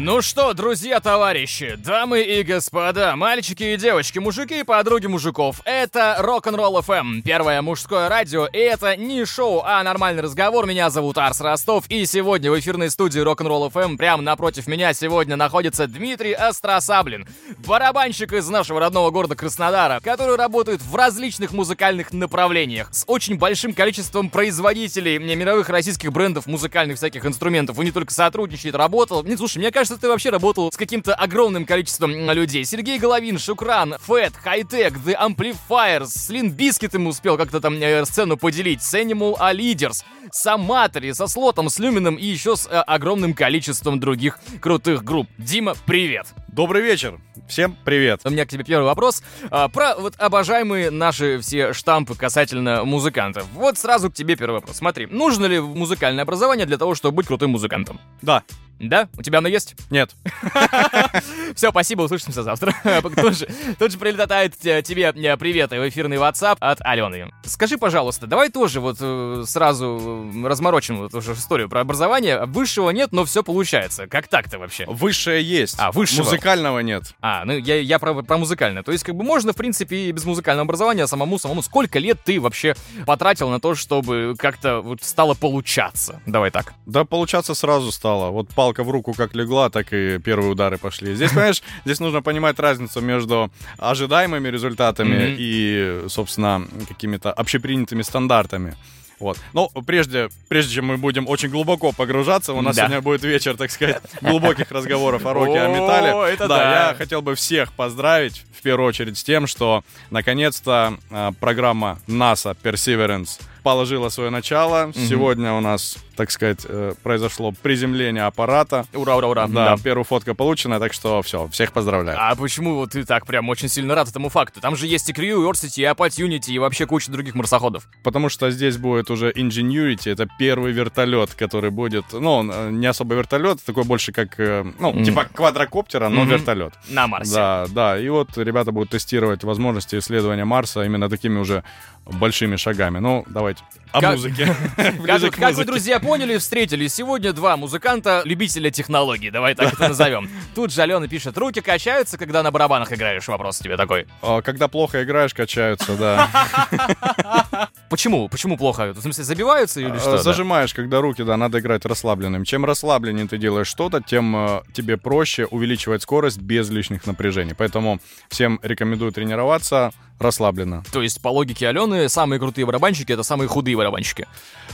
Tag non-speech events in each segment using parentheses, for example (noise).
Ну что, друзья, товарищи, дамы и господа, мальчики и девочки, мужики и подруги мужиков, это Рок-н-ролл FM, первое мужское радио, и это не шоу, а нормальный разговор. Меня зовут Арс Ростов, и сегодня в эфирной студии Рок-н-ролл FM прямо напротив меня сегодня находится Дмитрий Остросаблин, барабанщик из нашего родного города Краснодара, который работает в различных музыкальных направлениях, с очень большим количеством производителей мировых российских брендов музыкальных всяких инструментов. Он не только сотрудничает, работал. Нет, слушай, мне кажется, ты вообще работал с каким-то огромным количеством людей. Сергей Головин, Шокран, Фэт, Хайтек, The Amplifiers, с Limp Bizkit'ом успел как-то там э, сцену поделить, с Animals As Leaders, с Аматори, со Слотом, с Люмином и еще с э, огромным количеством других крутых групп. Дима, привет! Добрый вечер. Всем привет. У меня к тебе первый вопрос. А, про вот обожаемые наши все штампы касательно музыкантов. Вот сразу к тебе первый вопрос. Смотри, нужно ли музыкальное образование для того, чтобы быть крутым музыкантом? Да. Да? У тебя оно есть? Нет. (laughs) Все, спасибо, услышимся завтра. (laughs) тут, же, же прилетает тебе э, привет в эфирный WhatsApp от Алены. Скажи, пожалуйста, давай тоже вот э, сразу э, разморочим вот уже историю про образование. Высшего нет, но все получается. Как так-то вообще? Высшее есть. А, высшего. Музыкального нет. А, ну я, я про, про музыкальное. То есть как бы можно, в принципе, и без музыкального образования самому, самому. Сколько лет ты вообще потратил на то, чтобы как-то вот стало получаться? Давай так. Да, получаться сразу стало. Вот палка в руку как легла, так и первые удары пошли. Здесь, понимаешь, здесь нужно понимать разницу между ожидаемыми результатами и, собственно, какими-то общепринятыми стандартами. Вот. Но прежде, прежде чем мы будем очень глубоко погружаться, у нас да. сегодня будет вечер, так сказать, глубоких разговоров о роке, о металле. Это да, да, я хотел бы всех поздравить, в первую очередь, с тем, что наконец-то э, программа NASA Perseverance положила свое начало. Угу. Сегодня у нас, так сказать, э, произошло приземление аппарата. Ура, ура, ура. Да, да. первая фотка получена, так что все, всех поздравляю. А почему вот ты так прям очень сильно рад этому факту? Там же есть и Crew, и Orsity, и Apat Unity, и вообще куча других марсоходов. Потому что здесь будет уже Ingenuity, это первый вертолет, который будет, ну, он э, не особо вертолет, такой больше как, э, ну, mm. типа квадрокоптера, но mm-hmm. вертолет. На Марсе. Да, да, и вот ребята будут тестировать возможности исследования Марса именно такими уже большими шагами. Ну, давайте о (laughs) (laughs) как, музыке. как, как вы, друзья, поняли, встретились сегодня два музыканта, любителя технологий, давай так это назовем. (laughs) Тут же Алена пишет, руки качаются, когда на барабанах играешь? Вопрос тебе такой. Когда плохо играешь, качаются, да. Почему? Почему плохо? В смысле, забиваются или что? Зажимаешь, когда руки, да, надо играть расслабленным. Чем расслабленнее ты делаешь что-то, тем э, тебе проще увеличивать скорость без лишних напряжений. Поэтому всем рекомендую тренироваться расслабленно. То есть, по логике Алены, самые крутые барабанщики — это самые худые барабанщики.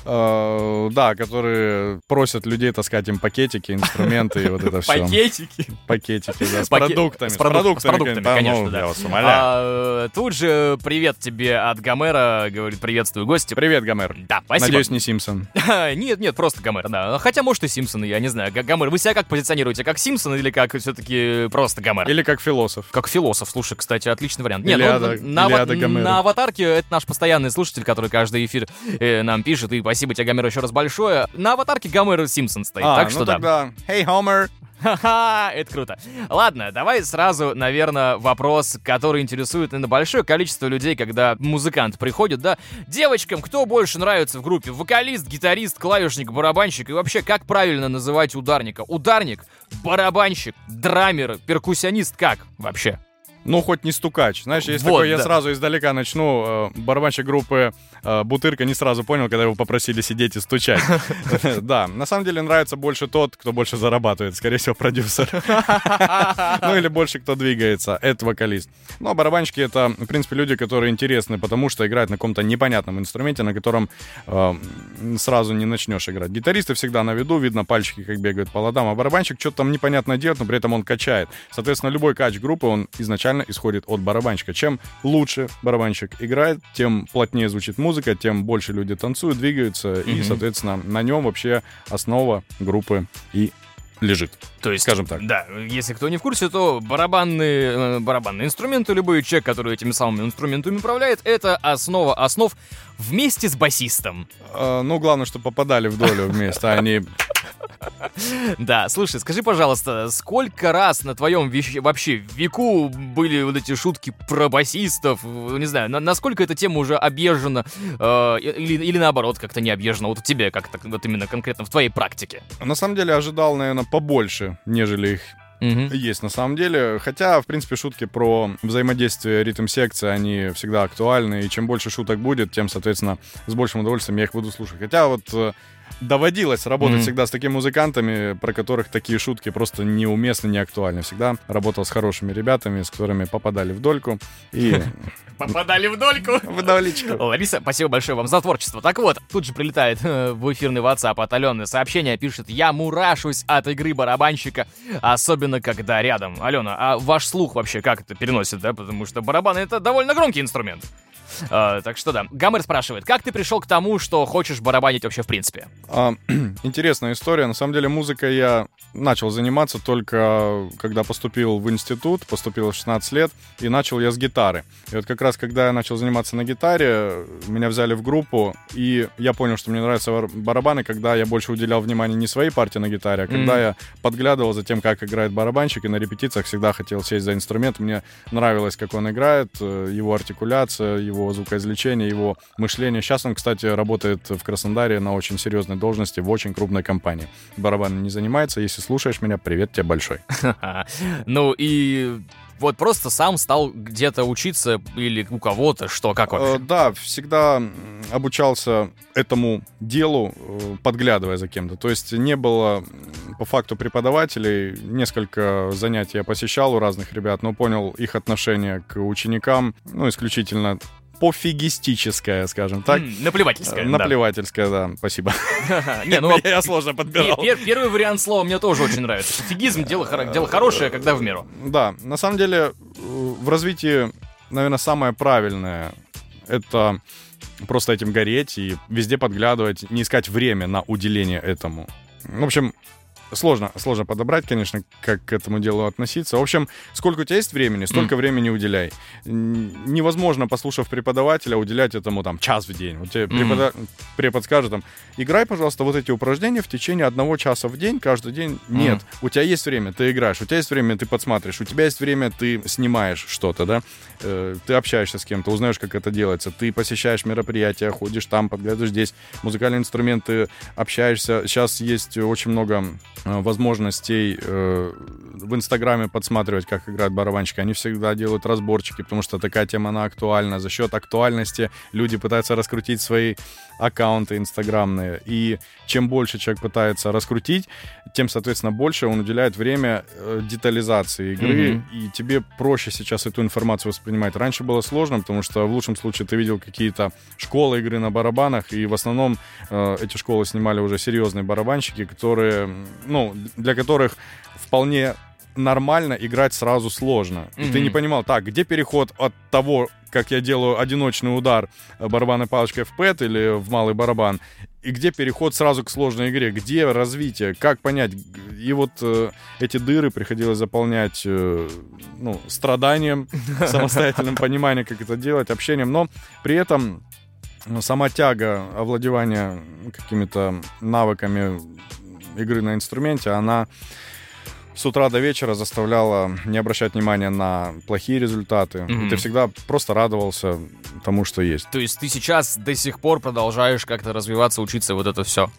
Uh, да, которые просят людей таскать им пакетики, инструменты и вот это все. Пакетики? Пакетики, да, с продуктами. С продуктами, конечно, да. А, тут же привет тебе от Гомера, говорит, приветствую гости. Привет, Гомер. Да, спасибо. Надеюсь, не Симпсон. (laughs) Нет, нет, просто Гомер, да. Хотя, может, и Симпсон, я не знаю. Гомер, вы себя как позиционируете? Как Симпсон или как все-таки просто Гомер? Или как философ. Как философ, слушай, кстати, отличный вариант. Нет, ну, на аватарке это наш постоянный слушатель, который каждый эфир э, нам пишет, и спасибо тебе, Гомер, еще раз большое. На аватарке Гомер Симпсон стоит, а, так ну что тогда, да. Hey, Homer! Ха-ха, это круто. Ладно, давай сразу, наверное, вопрос, который интересует, наверное, большое количество людей, когда музыкант приходит, да? Девочкам кто больше нравится в группе? Вокалист, гитарист, клавишник, барабанщик? И вообще, как правильно называть ударника? Ударник, барабанщик, драмер, перкуссионист, как вообще? Ну, хоть не стукач. Знаешь, есть вот, такой, да. я сразу издалека начну. Э, барабанщик группы э, Бутырка не сразу понял, когда его попросили сидеть и стучать. (laughs) Да, на самом деле нравится больше тот, кто больше зарабатывает. Скорее всего, продюсер. (laughs) Ну, или больше кто двигается. Это вокалист. Ну, а барабанщики — это, в принципе, люди, которые интересны, потому что играют на каком-то непонятном инструменте, на котором э, сразу не начнешь играть. Гитаристы всегда на виду, видно пальчики, как бегают по ладам, а барабанщик что-то там непонятно делает, но при этом он качает. Соответственно, любой кач группы, он изначально изначально исходит от барабанщика. Чем лучше барабанщик играет, тем плотнее звучит музыка, тем больше люди танцуют, двигаются, mm-hmm. и, соответственно, на нем вообще основа группы и лежит. То есть, скажем так. Да, если кто не в курсе, то барабанные, э, барабанные инструменты, любой человек, который этими самыми инструментами управляет, это основа основ вместе с басистом. Э, ну, главное, что попадали в долю вместе, а они Да, слушай, скажи, пожалуйста, сколько раз на твоем вообще веку были вот эти шутки про басистов? Не знаю, насколько эта тема уже объезжена э, или, или наоборот как-то не объезжена? Вот у тебя как-то вот именно конкретно в твоей практике. На самом деле ожидал, наверное, побольше, нежели их Угу. Есть на самом деле. Хотя, в принципе, шутки про взаимодействие ритм-секции, они всегда актуальны. И чем больше шуток будет, тем, соответственно, с большим удовольствием я их буду слушать. Хотя вот э, доводилось работать mm-hmm. всегда с такими музыкантами, про которых такие шутки просто неуместны, не актуальны. Всегда работал с хорошими ребятами, с которыми попадали в дольку и... (laughs) Попадали в дольку? (laughs) В долечку. Лариса, спасибо большое вам за творчество. Так вот, тут же прилетает э, в эфирный WhatsApp от Алены сообщение, пишет, я мурашусь от игры барабанщика, особенно когда рядом. Алена, а ваш слух вообще как это переносит, да? Потому что барабаны это довольно громкий инструмент. А, так что да. Гаммер спрашивает, как ты пришел к тому, что хочешь барабанить вообще в принципе? А, (clears throat) интересная история. На самом деле музыкой я начал заниматься только когда поступил в институт, поступил в 16 лет, и начал я с гитары. И вот как раз когда я начал заниматься на гитаре, меня взяли в группу, и я понял, что мне нравятся барабаны, когда я больше уделял внимание не своей партии на гитаре, а когда mm-hmm. я подглядывал за тем, как играет барабанщик, и на репетициях всегда хотел сесть за инструмент. Мне нравилось, как он играет, э, его артикуляция, его звукоизвлечение, его мышление. Сейчас он, кстати, работает в Краснодаре на очень серьезной должности в очень крупной компании. Барабан не занимается. Если слушаешь меня, привет тебе большой. (laughs) Ну и вот просто сам стал где-то учиться или у кого-то, что, как вообще? Э, да, всегда обучался этому делу, э, подглядывая за кем-то. То есть не было по факту преподавателей. Несколько занятий я посещал у разных ребят, но понял их отношение к ученикам, ну, исключительно пофигистическая, скажем так. наплевательская. Наплевательская, да, спасибо. (laughs) Не, ну (laughs) я сложно подбирал. Первый вариант слова мне тоже очень нравится. Пофигизм дело хорошее, когда в меру. Да, на самом деле в развитии, наверное, самое правильное это просто этим гореть и везде подглядывать, не искать время на уделение этому. В общем, сложно, сложно подобрать, конечно, как к этому делу относиться. В общем, сколько у тебя есть времени, столько mm. времени уделяй. Невозможно, послушав преподавателя, уделять этому там час в день. Вот тебе mm. препода... препод скажет там, играй, пожалуйста, вот эти упражнения в течение одного часа в день, каждый день. Mm. Нет, у тебя есть время, ты играешь, у тебя есть время, ты подсматриваешь, у тебя есть время, ты снимаешь что-то, да, э, ты общаешься с кем-то, узнаешь, как это делается, ты посещаешь мероприятия, ходишь там, подглядываешь здесь, музыкальные инструменты, общаешься. Сейчас есть очень много возможностей э, в Инстаграме подсматривать, как играют барабанщики. Они всегда делают разборчики, потому что такая тема, она актуальна. За счет актуальности люди пытаются раскрутить свои аккаунты инстаграмные. И чем больше человек пытается раскрутить, тем, соответственно, больше он уделяет время э, детализации игры, mm-hmm. и тебе проще сейчас эту информацию воспринимать. Раньше было сложно, потому что в лучшем случае ты видел какие-то школы игры на барабанах, и в основном э, эти школы снимали уже серьезные барабанщики, которые, ну, для которых вполне нормально играть сразу сложно. Mm-hmm. И ты не понимал, так, где переход от того, как я делаю одиночный удар барабанной палочкой в пэт или в малый барабан, и где переход сразу к сложной игре, где развитие, как понять. И вот э, эти дыры приходилось заполнять э, ну, страданием, (laughs) самостоятельным пониманием, как это делать, общением, но при этом сама тяга овладевания какими-то навыками игры на инструменте, она с утра до вечера заставляла не обращать внимания на плохие результаты. Mm-hmm. И ты всегда просто радовался тому, что есть. То есть ты сейчас до сих пор продолжаешь как-то развиваться, учиться, вот это все?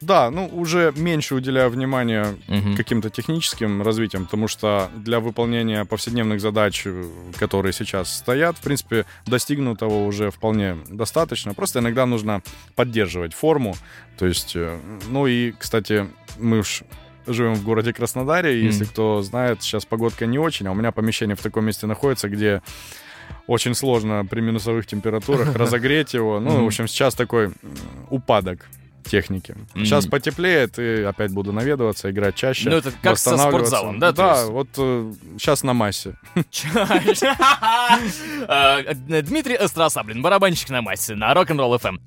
Да, ну уже меньше уделяю внимания uh каким-то техническим развитиям, потому что для выполнения повседневных задач, э, которые сейчас стоят, в принципе, достигнутого уже вполне достаточно. Просто иногда нужно поддерживать форму. То есть, э, ну и, кстати, мы уж живем в городе Краснодаре, и mm. если кто знает, сейчас погодка не очень, а у меня помещение в таком месте находится, где очень сложно при минусовых температурах (laughs) разогреть его. Ну, в общем, сейчас такой упадок техники. Сейчас mm. потеплеет, и опять буду наведываться, играть чаще. Ну, это как со спортзалом, да? Да, есть... вот э, сейчас на массе. (laughs) Э, Дмитрий Остросаблин, барабанщик на массе, на Rock'n'Roll FM.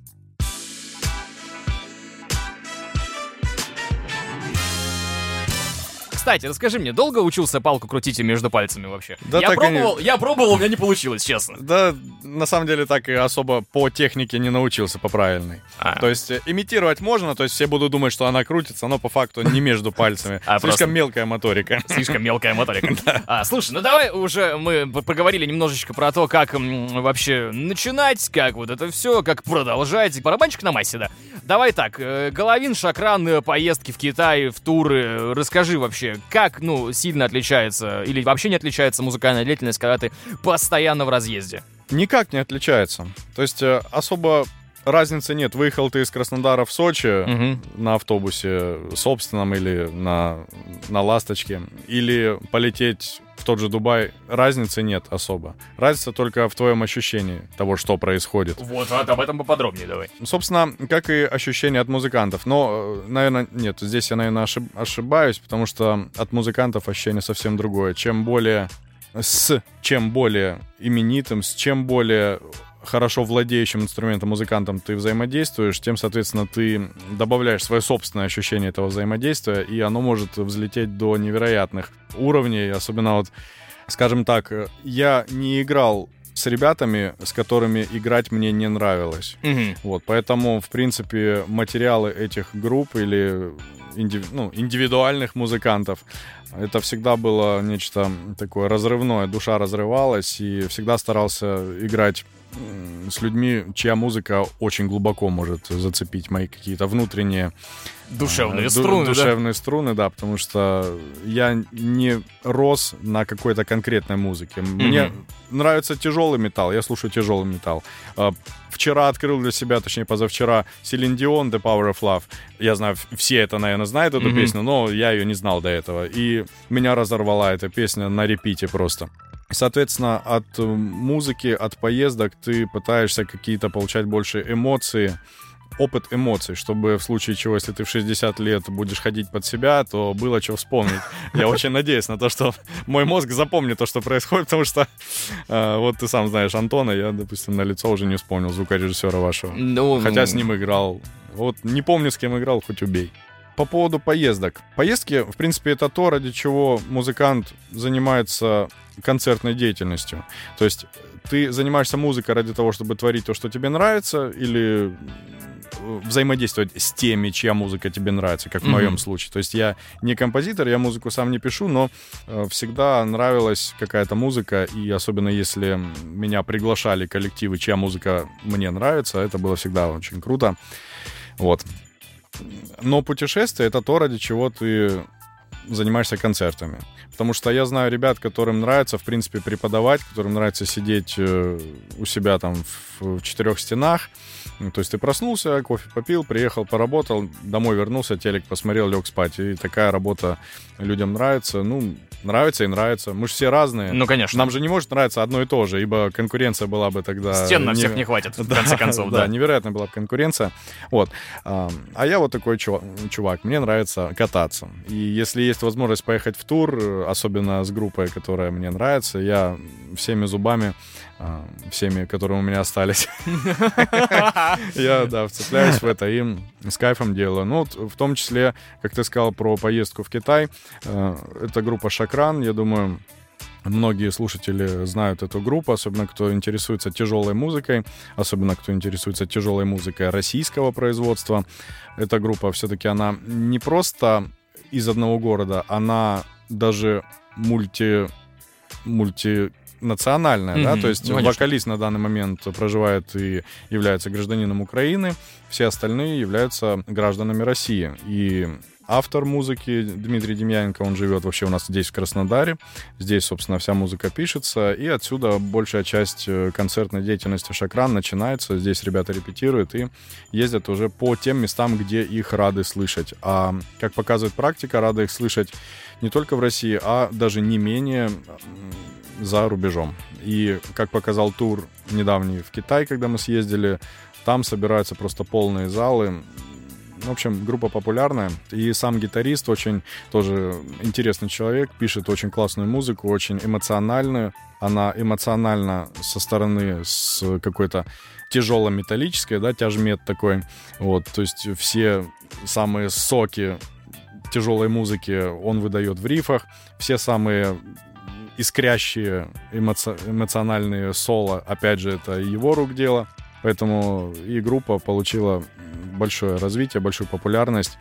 Кстати, расскажи мне, долго учился палку крутить между пальцами вообще? Да я так пробовал, и... я пробовал, у меня не получилось, честно. Да, на самом деле так и особо по технике не научился, по правильной. А. То есть э, имитировать можно, то есть все будут думать, что она крутится, но по факту не между (laughs) пальцами. А, Слишком просто... мелкая моторика. (laughs) Слишком мелкая моторика. (laughs) А, слушай, ну давай уже мы поговорили немножечко про то, как вообще начинать, как вот это все, как продолжать. Барабанчик на массе, да. Давай так, э, Головин, Шакран, э, поездки в Китай, в туры. Расскажи вообще, как, ну, сильно отличается или вообще не отличается музыкальная деятельность, когда ты постоянно в разъезде? Никак не отличается. То есть э, особо разницы нет. Выехал ты из Краснодара в Сочи угу. на автобусе собственном или на, на «Ласточке», или полететь в тот же Дубай, разницы нет особо. Разница только в твоем ощущении того, что происходит. Вот, вот об этом поподробнее давай. Собственно, как и ощущения от музыкантов. Но, наверное, нет, здесь я, наверное, ошиб- ошибаюсь, потому что от музыкантов ощущение совсем другое. Чем более с чем более именитым, с чем более хорошо владеющим инструментом музыкантом ты взаимодействуешь, тем, соответственно, ты добавляешь свое собственное ощущение этого взаимодействия, и оно может взлететь до невероятных уровней. Особенно вот, скажем так, я не играл с ребятами, с которыми играть мне не нравилось. Mm-hmm. Вот, поэтому, в принципе, материалы этих групп или индив... ну, индивидуальных музыкантов, это всегда было нечто такое разрывное. Душа разрывалась, и всегда старался играть с людьми, чья музыка очень глубоко может зацепить мои какие-то внутренние душевные ду- струны, душевные да? струны, да, потому что я не рос на какой-то конкретной музыке. Mm-hmm. Мне нравится тяжелый металл, я слушаю тяжелый металл. Вчера открыл для себя, точнее позавчера, Селин Дион The Power of Love. Я знаю, все это, наверное, знают эту mm-hmm. песню, но я ее не знал до этого. И меня разорвала эта песня на репите просто. Соответственно, от э, музыки, от поездок ты пытаешься какие-то получать больше эмоции, опыт эмоций, чтобы в случае чего, если ты в 60 лет будешь ходить под себя, то было что вспомнить. Я очень надеюсь на то, что мой мозг запомнит то, что происходит, потому что э, вот ты сам знаешь Антона, я, допустим, на лицо уже не вспомнил звукорежиссера вашего. Ну, Хотя с ним играл. Вот не помню, с кем играл, хоть убей. По поводу поездок. Поездки, в принципе, это то, ради чего музыкант занимается концертной деятельностью. То есть ты занимаешься музыкой ради того, чтобы творить то, что тебе нравится, или взаимодействовать с теми, чья музыка тебе нравится, как в mm-hmm. моем случае. То есть я не композитор, я музыку сам не пишу, но э, всегда нравилась какая-то музыка, и особенно если меня приглашали коллективы, чья музыка мне нравится, это было всегда очень круто. Вот. Но путешествие — это то, ради чего ты занимаешься концертами. Потому что я знаю ребят, которым нравится, в принципе, преподавать, которым нравится сидеть э, у себя там в четырех стенах, ну, то есть ты проснулся, кофе попил, приехал, поработал, домой вернулся, телек посмотрел, лег спать. И такая работа людям нравится. Ну, нравится и нравится. Мы же все разные. Ну, конечно. Нам же не может нравиться одно и то же, ибо конкуренция была бы тогда... Стен на всех не хватит, в (laughs) конце концов, да. Да, невероятная была бы конкуренция. Вот. А я вот такой чувак. Мне нравится кататься. И если есть возможность поехать в тур, особенно с группой, которая мне нравится, я всеми зубами всеми, которые у меня остались. (laughs) Я, да, вцепляюсь в это и с кайфом делаю. Ну, в том числе, как ты сказал про поездку в Китай, э, это группа Шакран, я думаю, Многие слушатели знают эту группу, особенно кто интересуется тяжелой музыкой, особенно кто интересуется тяжелой музыкой российского производства. Эта группа все-таки она не просто из одного города, она даже мульти мульти национальная, mm-hmm. да, то есть ну, вокалист на данный момент проживает и является гражданином Украины, все остальные являются гражданами России. И автор музыки Дмитрий Демьяненко, он живет вообще у нас здесь, в Краснодаре. Здесь, собственно, вся музыка пишется, и отсюда большая часть э, концертной деятельности Шакран начинается. Здесь ребята репетируют и ездят уже по тем местам, где их рады слышать. А, как показывает практика, рады их слышать не только в России, а даже не менее за рубежом. И, как показал тур недавний в Китай, когда мы съездили, там собираются просто полные залы. В общем, группа популярная. И сам гитарист очень тоже интересный человек, пишет очень классную музыку, очень эмоциональную. Она эмоциональна со стороны с какой-то тяжело-металлической, да, тяжмет такой. Вот, то есть все самые соки тяжелой музыки он выдает в рифах. Все самые искрящие эмоци... эмоциональные соло, опять же, это его рук дело. Поэтому и группа получила большое развитие, большую популярность.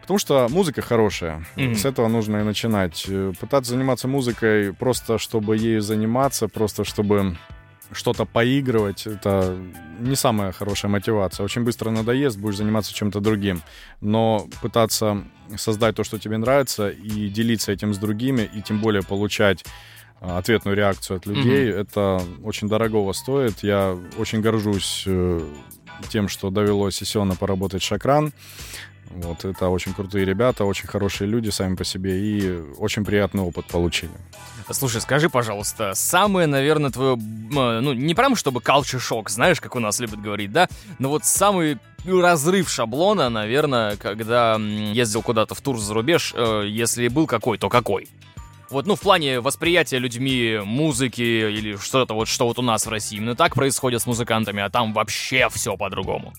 Потому что музыка хорошая. Mm-hmm. С этого нужно и начинать. Э, пытаться заниматься музыкой просто, чтобы ею заниматься, просто чтобы что-то поигрывать, это не самая хорошая мотивация. Очень быстро надоест, будешь заниматься чем-то другим. Но пытаться создать то, что тебе нравится, и делиться этим с другими, и тем более получать а, ответную реакцию от людей, mm-hmm. это очень дорогого стоит. Я очень горжусь э, тем, что довелось сессионно поработать Шакран. Вот, это очень крутые ребята, очень хорошие люди сами по себе, и очень приятный опыт получили. Слушай, скажи, пожалуйста, самое, наверное, твое, ну, не прям чтобы culture шок, знаешь, как у нас любят говорить, да, но вот самый разрыв шаблона, наверное, когда ездил куда-то в тур за рубеж, э, если был какой, то какой? Вот, ну, в плане восприятия людьми музыки или что-то вот, что вот у нас в России. Именно так происходит с музыкантами, а там вообще все по-другому.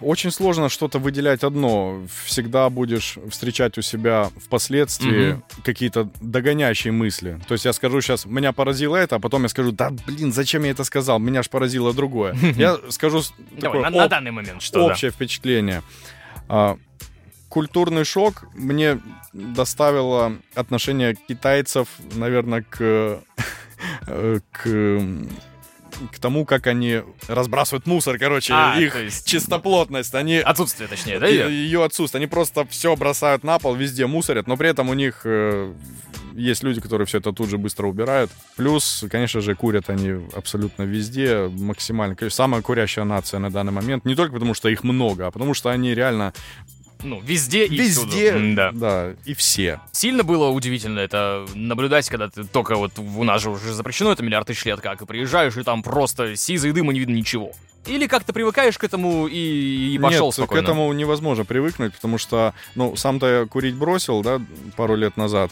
Очень сложно что-то выделять одно. Всегда будешь встречать у себя впоследствии угу. какие-то догоняющие мысли. То есть я скажу сейчас, меня поразило это, а потом я скажу, да, блин, зачем я это сказал? Меня ж поразило другое. (laughs) Я скажу такое на данный момент что Общее впечатление. А, культурный шок мне доставило отношение китайцев, наверное, к, э, к к тому, как они разбрасывают мусор, короче, а, их есть... чистоплотность, они... Отсутствие, точнее, да, ее? Ее отсутствие. Они просто все бросают на пол, везде мусорят, но при этом у них э, есть люди, которые все это тут же быстро убирают. Плюс, конечно же, курят они абсолютно везде, максимально. Самая курящая нация на данный момент. Не только потому, что их много, а потому что они реально ну, везде и Везде, всюду. Да. да, и все. Сильно было удивительно это наблюдать, когда ты только вот у нас же уже запрещено это миллиард тысяч лет как, и приезжаешь, и там просто сизый дым, и не видно ничего. Или как то привыкаешь к этому и, и пошел Нет, спокойно? к этому невозможно привыкнуть, потому что, ну, сам-то я курить бросил, да, пару лет назад.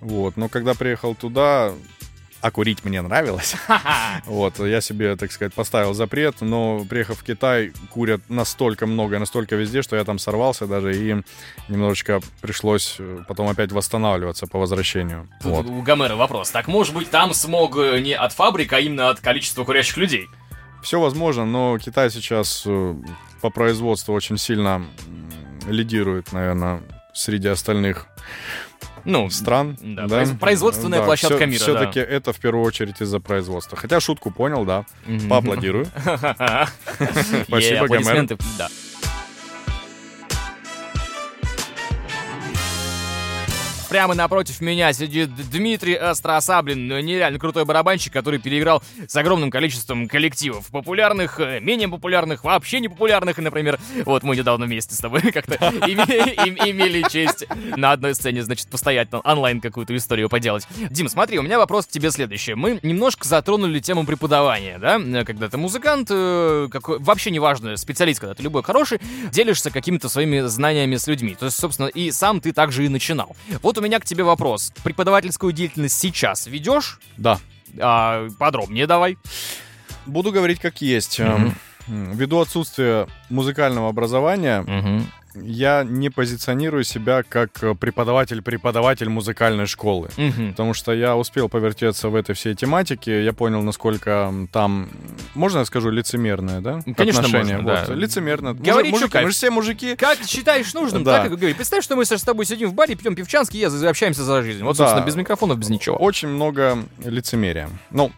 Вот, но когда приехал туда, а курить мне нравилось. (laughs) вот, я себе, так сказать, поставил запрет, но приехав в Китай, курят настолько много, настолько везде, что я там сорвался даже, и немножечко пришлось э, потом опять восстанавливаться по возвращению. Тут вот. у Гомера вопрос. Так, может быть, там смог э, не от фабрик, а именно от количества курящих людей? Все возможно, но Китай сейчас э, по производству очень сильно лидирует, наверное, среди остальных ну, стран. Да, да? Производственная да, площадка все, мира. Все-таки да. это в первую очередь из-за производства. Хотя шутку понял, да. Поаплодирую. (laughs) Спасибо, Гомер. Да. Прямо напротив меня сидит Дмитрий Остросаблин, нереально крутой барабанщик, который переиграл с огромным количеством коллективов. Популярных, э, менее популярных, вообще не популярных. Например, вот мы недавно вместе с тобой (laughs) как-то имели честь на одной сцене, значит, постоять онлайн какую-то историю поделать. Дим, смотри, у меня вопрос к тебе следующий. Мы немножко затронули тему преподавания, да? Когда ты музыкант, э, какой, вообще неважно, специалист, когда ты любой хороший, делишься какими-то своими знаниями с людьми. То есть, собственно, и сам ты также и начинал. Вот у меня к тебе вопрос. Преподавательскую деятельность сейчас ведешь? Да. А, подробнее давай. Буду говорить как есть. Mm-hmm. Ввиду отсутствия музыкального образования, mm-hmm я не позиционирую себя как э, преподаватель-преподаватель музыкальной школы. Угу. Потому что я успел повертеться в этой всей тематике, я понял, насколько там, можно я скажу, лицемерное, да? Конечно, Отношения. можно, вот. да. Лицемерно. Говори, Мужик, мужики, мы же все мужики. Как считаешь нужным, да. так и говори. Представь, что мы с тобой сидим в баре, пьем пивчанский, и общаемся за жизнь. Вот, да. собственно, без микрофонов, без ничего. Очень много лицемерия. Ну,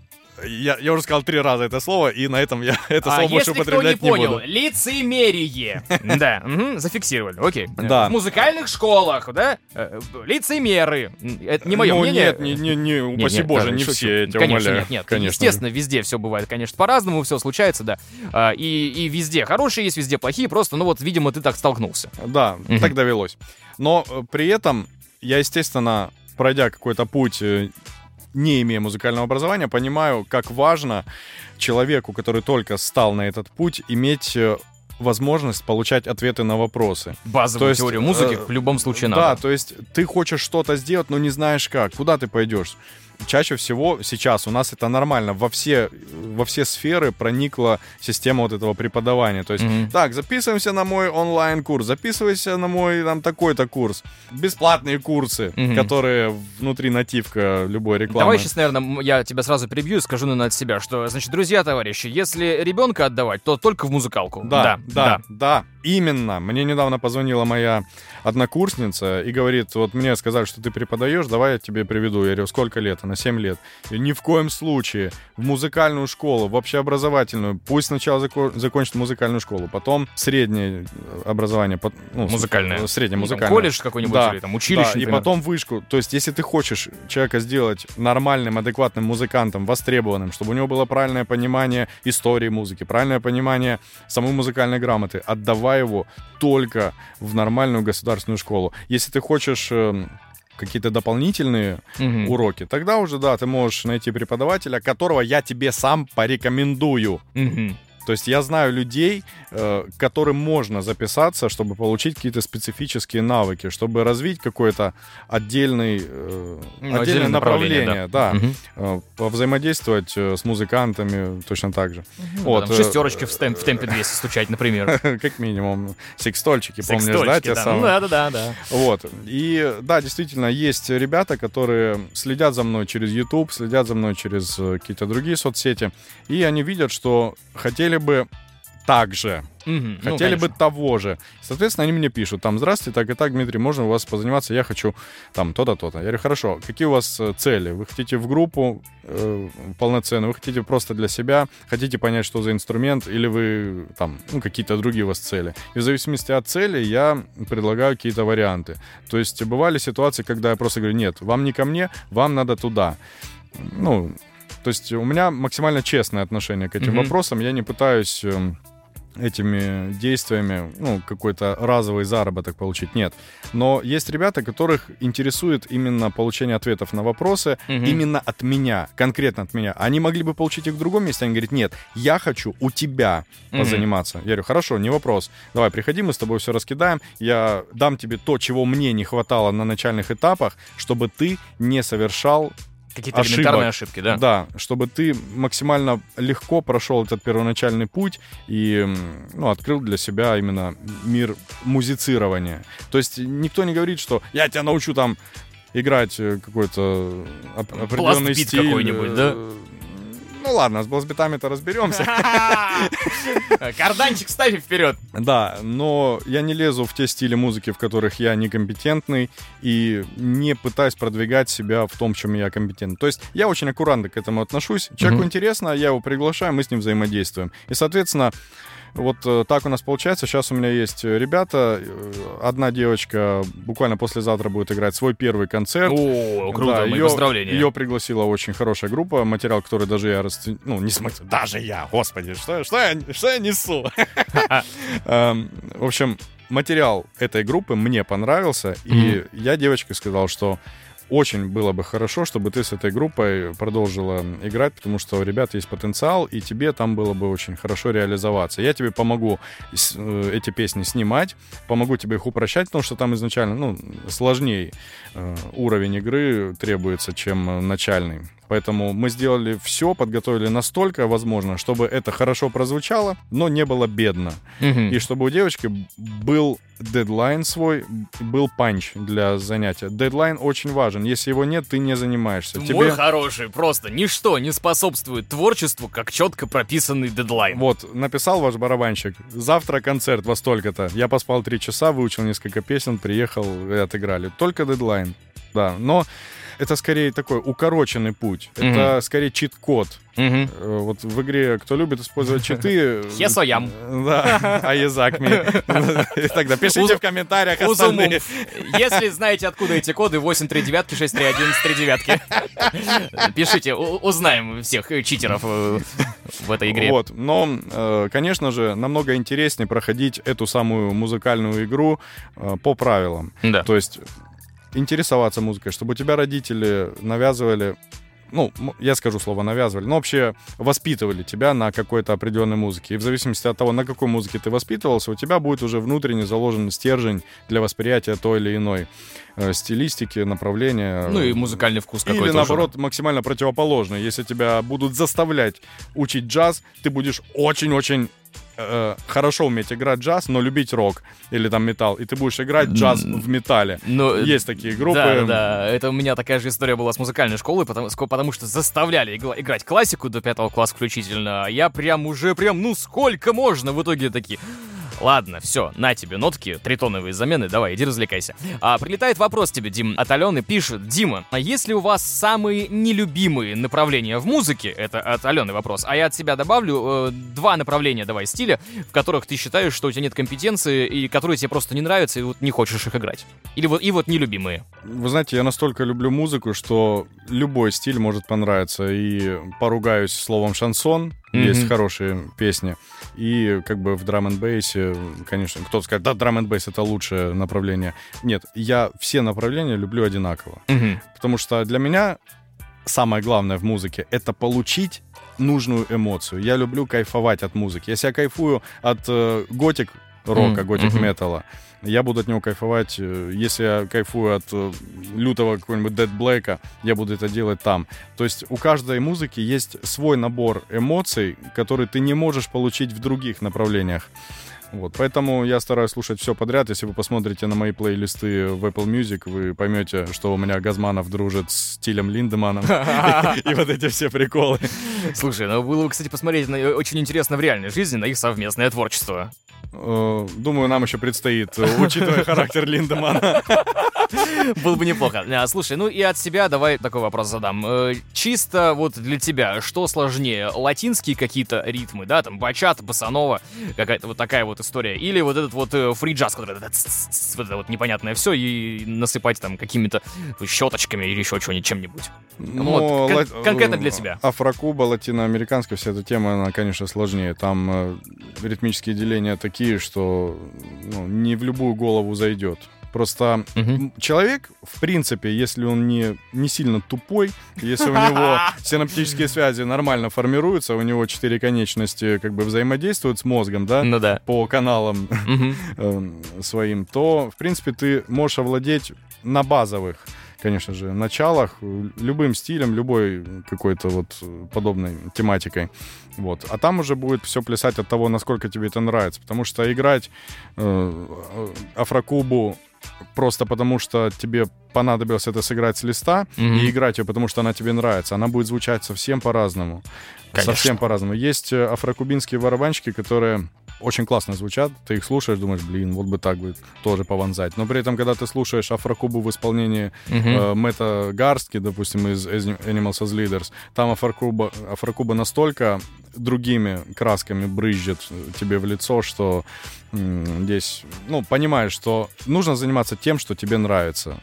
я, я уже сказал три раза это слово, и на этом я (laughs) это а слово больше употреблять не, понял, буду. лицемерие. (laughs) Да, зафиксировали, окей. Да. В музыкальных школах, да, э, лицемеры. Это не мое ну, мнение. нет, не, не, не, упаси боже, не все, я Конечно, нет, нет. Естественно, везде все бывает, конечно, по-разному, все случается, да. А, и, и везде хорошие есть, везде плохие, просто, ну вот, видимо, ты так столкнулся. Да, так довелось. Но э, при этом я, естественно, пройдя какой-то путь э, не имея музыкального образования, понимаю, как важно человеку, который только стал на этот путь, иметь э, возможность получать ответы на вопросы. Базовую то есть, теорию музыки э, в любом случае надо. Да, то есть ты хочешь что-то сделать, но не знаешь как, куда ты пойдешь. Чаще всего сейчас у нас это нормально. Во все, во все сферы проникла система вот этого преподавания. То есть, mm-hmm. так, записываемся на мой онлайн-курс, записывайся на мой там такой-то курс. Бесплатные курсы, mm-hmm. которые внутри нативка любой рекламы. Давай сейчас, наверное, я тебя сразу прибью и скажу наверное, от себя, что, значит, друзья, товарищи, если ребенка отдавать, то только в музыкалку. Да, да, да. да. да. Именно. Мне недавно позвонила моя однокурсница и говорит, вот мне сказали, что ты преподаешь, давай я тебе приведу. Я говорю, сколько лет? Она 7 лет. И ни в коем случае в музыкальную школу, в общеобразовательную. Пусть сначала зако- закончит музыкальную школу, потом среднее образование. Ну, музыкальное. Среднее музыкальное. Там, колледж какой-нибудь да, или там училище, да, И потом вышку. То есть, если ты хочешь человека сделать нормальным, адекватным музыкантом, востребованным, чтобы у него было правильное понимание истории музыки, правильное понимание самой музыкальной грамоты, отдавай его только в нормальную государственную школу. Если ты хочешь эм, какие-то дополнительные угу. уроки, тогда уже, да, ты можешь найти преподавателя, которого я тебе сам порекомендую. Угу. То есть я знаю людей, э, которым можно записаться, чтобы получить какие-то специфические навыки, чтобы развить какое-то отдельный, э, ну, отдельное направление, направление да, да угу. взаимодействовать с музыкантами точно так же. Угу, вот. Да, шестерочки в, темп, в темпе 200 (laughs) стучать, например. Как минимум. Секстольчики, помнишь, да? Те да. Ну, да, да, да, да. Вот. И да, действительно, есть ребята, которые следят за мной через YouTube, следят за мной через какие-то другие соцсети, и они видят, что хотели бы так же. Угу, Хотели ну, бы того же. Соответственно, они мне пишут, там, здравствуйте, так и так, Дмитрий, можно у вас позаниматься? Я хочу там то-то, то-то. Я говорю, хорошо, какие у вас э, цели? Вы хотите в группу э, полноценно, вы хотите просто для себя, хотите понять, что за инструмент, или вы там, ну, какие-то другие у вас цели. И в зависимости от цели я предлагаю какие-то варианты. То есть бывали ситуации, когда я просто говорю, нет, вам не ко мне, вам надо туда. Ну, то есть у меня максимально честное отношение к этим mm-hmm. вопросам. Я не пытаюсь эм, этими действиями, ну, какой-то разовый заработок получить. Нет. Но есть ребята, которых интересует именно получение ответов на вопросы угу. именно от меня, конкретно от меня. Они могли бы получить их в другом месте, они говорят, нет, я хочу у тебя угу. позаниматься. Я говорю, хорошо, не вопрос. Давай, приходи, мы с тобой все раскидаем. Я дам тебе то, чего мне не хватало на начальных этапах, чтобы ты не совершал Какие-то ошибок. элементарные ошибки, да? Да, чтобы ты максимально легко прошел этот первоначальный путь и ну, открыл для себя именно мир музицирования. То есть никто не говорит, что я тебя научу там играть э, какой-то определенный стиль. какой-нибудь, да? Ну ладно, с блазбитами-то разберемся. (laughs) Карданчик ставь вперед. Да, но я не лезу в те стили музыки, в которых я некомпетентный, и не пытаюсь продвигать себя в том, чем я компетентный. То есть я очень аккуратно к этому отношусь. Человеку интересно, я его приглашаю, мы с ним взаимодействуем. И, соответственно, вот э, так у нас получается. Сейчас у меня есть э, ребята. Одна девочка буквально послезавтра будет играть свой первый концерт. О, круто, да, мои ее, поздравления. Ее пригласила очень хорошая группа. Материал, который даже я расценил... Ну, не смысл. Даже я, господи, что, что, я, что я несу? (laughs) Эм, в общем, материал этой группы мне понравился. И я девочке сказал, что очень было бы хорошо, чтобы ты с этой группой продолжила играть, потому что у ребят есть потенциал, и тебе там было бы очень хорошо реализоваться. Я тебе помогу э, эти песни снимать, помогу тебе их упрощать, потому что там изначально, ну, сложнее э, уровень игры требуется, чем начальный. Поэтому мы сделали все, подготовили настолько возможно, чтобы это хорошо прозвучало, но не было бедно. Угу. И чтобы у девочки был дедлайн свой, был панч для занятия. Дедлайн очень важен. Если его нет, ты не занимаешься. Мой Тебе... хороший, просто ничто не способствует творчеству, как четко прописанный дедлайн. Вот, написал ваш барабанщик, завтра концерт во столько-то. Я поспал три часа, выучил несколько песен, приехал и отыграли. Только дедлайн. Да, но это скорее такой укороченный путь. Mm-hmm. Это скорее чит-код. Mm-hmm. Вот в игре, кто любит использовать читы... (laughs) Хесоям. Да, (laughs) а язакми. (laughs) Тогда пишите в комментариях остальные. Если знаете, откуда эти коды, 839 631 39 Пишите, узнаем всех читеров э, в этой игре. Вот, но, э, конечно же, намного интереснее проходить эту самую музыкальную игру э, по правилам. Да. То есть интересоваться музыкой, чтобы у тебя родители навязывали ну, я скажу слово навязывали, но вообще воспитывали тебя на какой-то определенной музыке. И в зависимости от того, на какой музыке ты воспитывался, у тебя будет уже внутренне заложен стержень для восприятия той или иной э, стилистики, направления. Ну и музыкальный вкус какой-то. Или наоборот, уже. максимально противоположный. Если тебя будут заставлять учить джаз, ты будешь очень-очень э, хорошо уметь играть джаз, но любить рок или там металл, и ты будешь играть джаз в металле. Ну, Есть такие группы. Да, да, это у меня такая же история была с музыкальной школой, потому, потому что заставляли играть классику до пятого класса включительно. А я прям уже прям, ну сколько можно в итоге такие... Ладно, все, на тебе нотки, тритоновые замены, давай, иди развлекайся. А, прилетает вопрос тебе, Дим, от Алены, пишет, Дима, а если у вас самые нелюбимые направления в музыке, это от Алены вопрос, а я от себя добавлю э, два направления, давай, стиля, в которых ты считаешь, что у тебя нет компетенции, и которые тебе просто не нравятся, и вот не хочешь их играть. Или вот, и вот нелюбимые. Вы знаете, я настолько люблю музыку, что любой стиль может понравиться, и поругаюсь словом шансон, Mm-hmm. Есть хорошие песни. И как бы в драм н бейсе, конечно, кто-то скажет, да, драм н бейс это лучшее направление. Нет, я все направления люблю одинаково. Mm-hmm. Потому что для меня самое главное в музыке — это получить нужную эмоцию. Я люблю кайфовать от музыки. Если я кайфую от э, готик рока, mm-hmm. готик металла, я буду от него кайфовать. Э, если я кайфую от э, лютого какого-нибудь Dead Black, я буду это делать там. То есть у каждой музыки есть свой набор эмоций, который ты не можешь получить в других направлениях. Вот, поэтому я стараюсь слушать все подряд. Если вы посмотрите на мои плейлисты в Apple Music, вы поймете, что у меня Газманов дружит с стилем Линдеманом. (laughs) И вот эти все приколы. Слушай, ну было бы, кстати, посмотреть очень интересно в реальной жизни на их совместное творчество. Э, думаю, нам еще предстоит, э, учитывая характер Линдемана. (laughs) (laughs) Было бы неплохо. А, слушай, ну и от себя давай такой вопрос задам. Э, чисто вот для тебя, что сложнее? Латинские какие-то ритмы, да, там бачат, басанова, какая-то вот такая вот история, или вот этот вот фри-джаз, который вот это вот непонятное все, и насыпать там какими-то щеточками или еще чего-нибудь, чем-нибудь. Ну, вот, кон- конкретно для тебя. Афрокуба, латиноамериканская, вся эта тема, она, конечно, сложнее. Там э, ритмические деления такие, что ну, не в любую голову зайдет. Просто угу. человек, в принципе, если он не, не сильно тупой, если у него (laughs) синаптические связи нормально формируются, у него четыре конечности как бы взаимодействуют с мозгом, да, ну, да. по каналам угу. (laughs) своим, то, в принципе, ты можешь овладеть на базовых конечно же, началах, любым стилем, любой какой-то вот подобной тематикой. Вот. А там уже будет все плясать от того, насколько тебе это нравится. Потому что играть э, э Афрокубу просто потому, что тебе понадобилось это сыграть с листа mm-hmm. и играть ее, потому что она тебе нравится. Она будет звучать совсем по-разному. Совсем по-разному. Есть э, афрокубинские барабанщики, которые очень классно звучат, ты их слушаешь, думаешь, блин, вот бы так бы тоже пованзать. Но при этом, когда ты слушаешь Афрокубу в исполнении uh-huh. э, Мэтта Гарстки, допустим, из Animals as Leaders, там Афрокуба, Афрокуба настолько другими красками брызжет тебе в лицо, что м- здесь, ну, понимаешь, что нужно заниматься тем, что тебе нравится.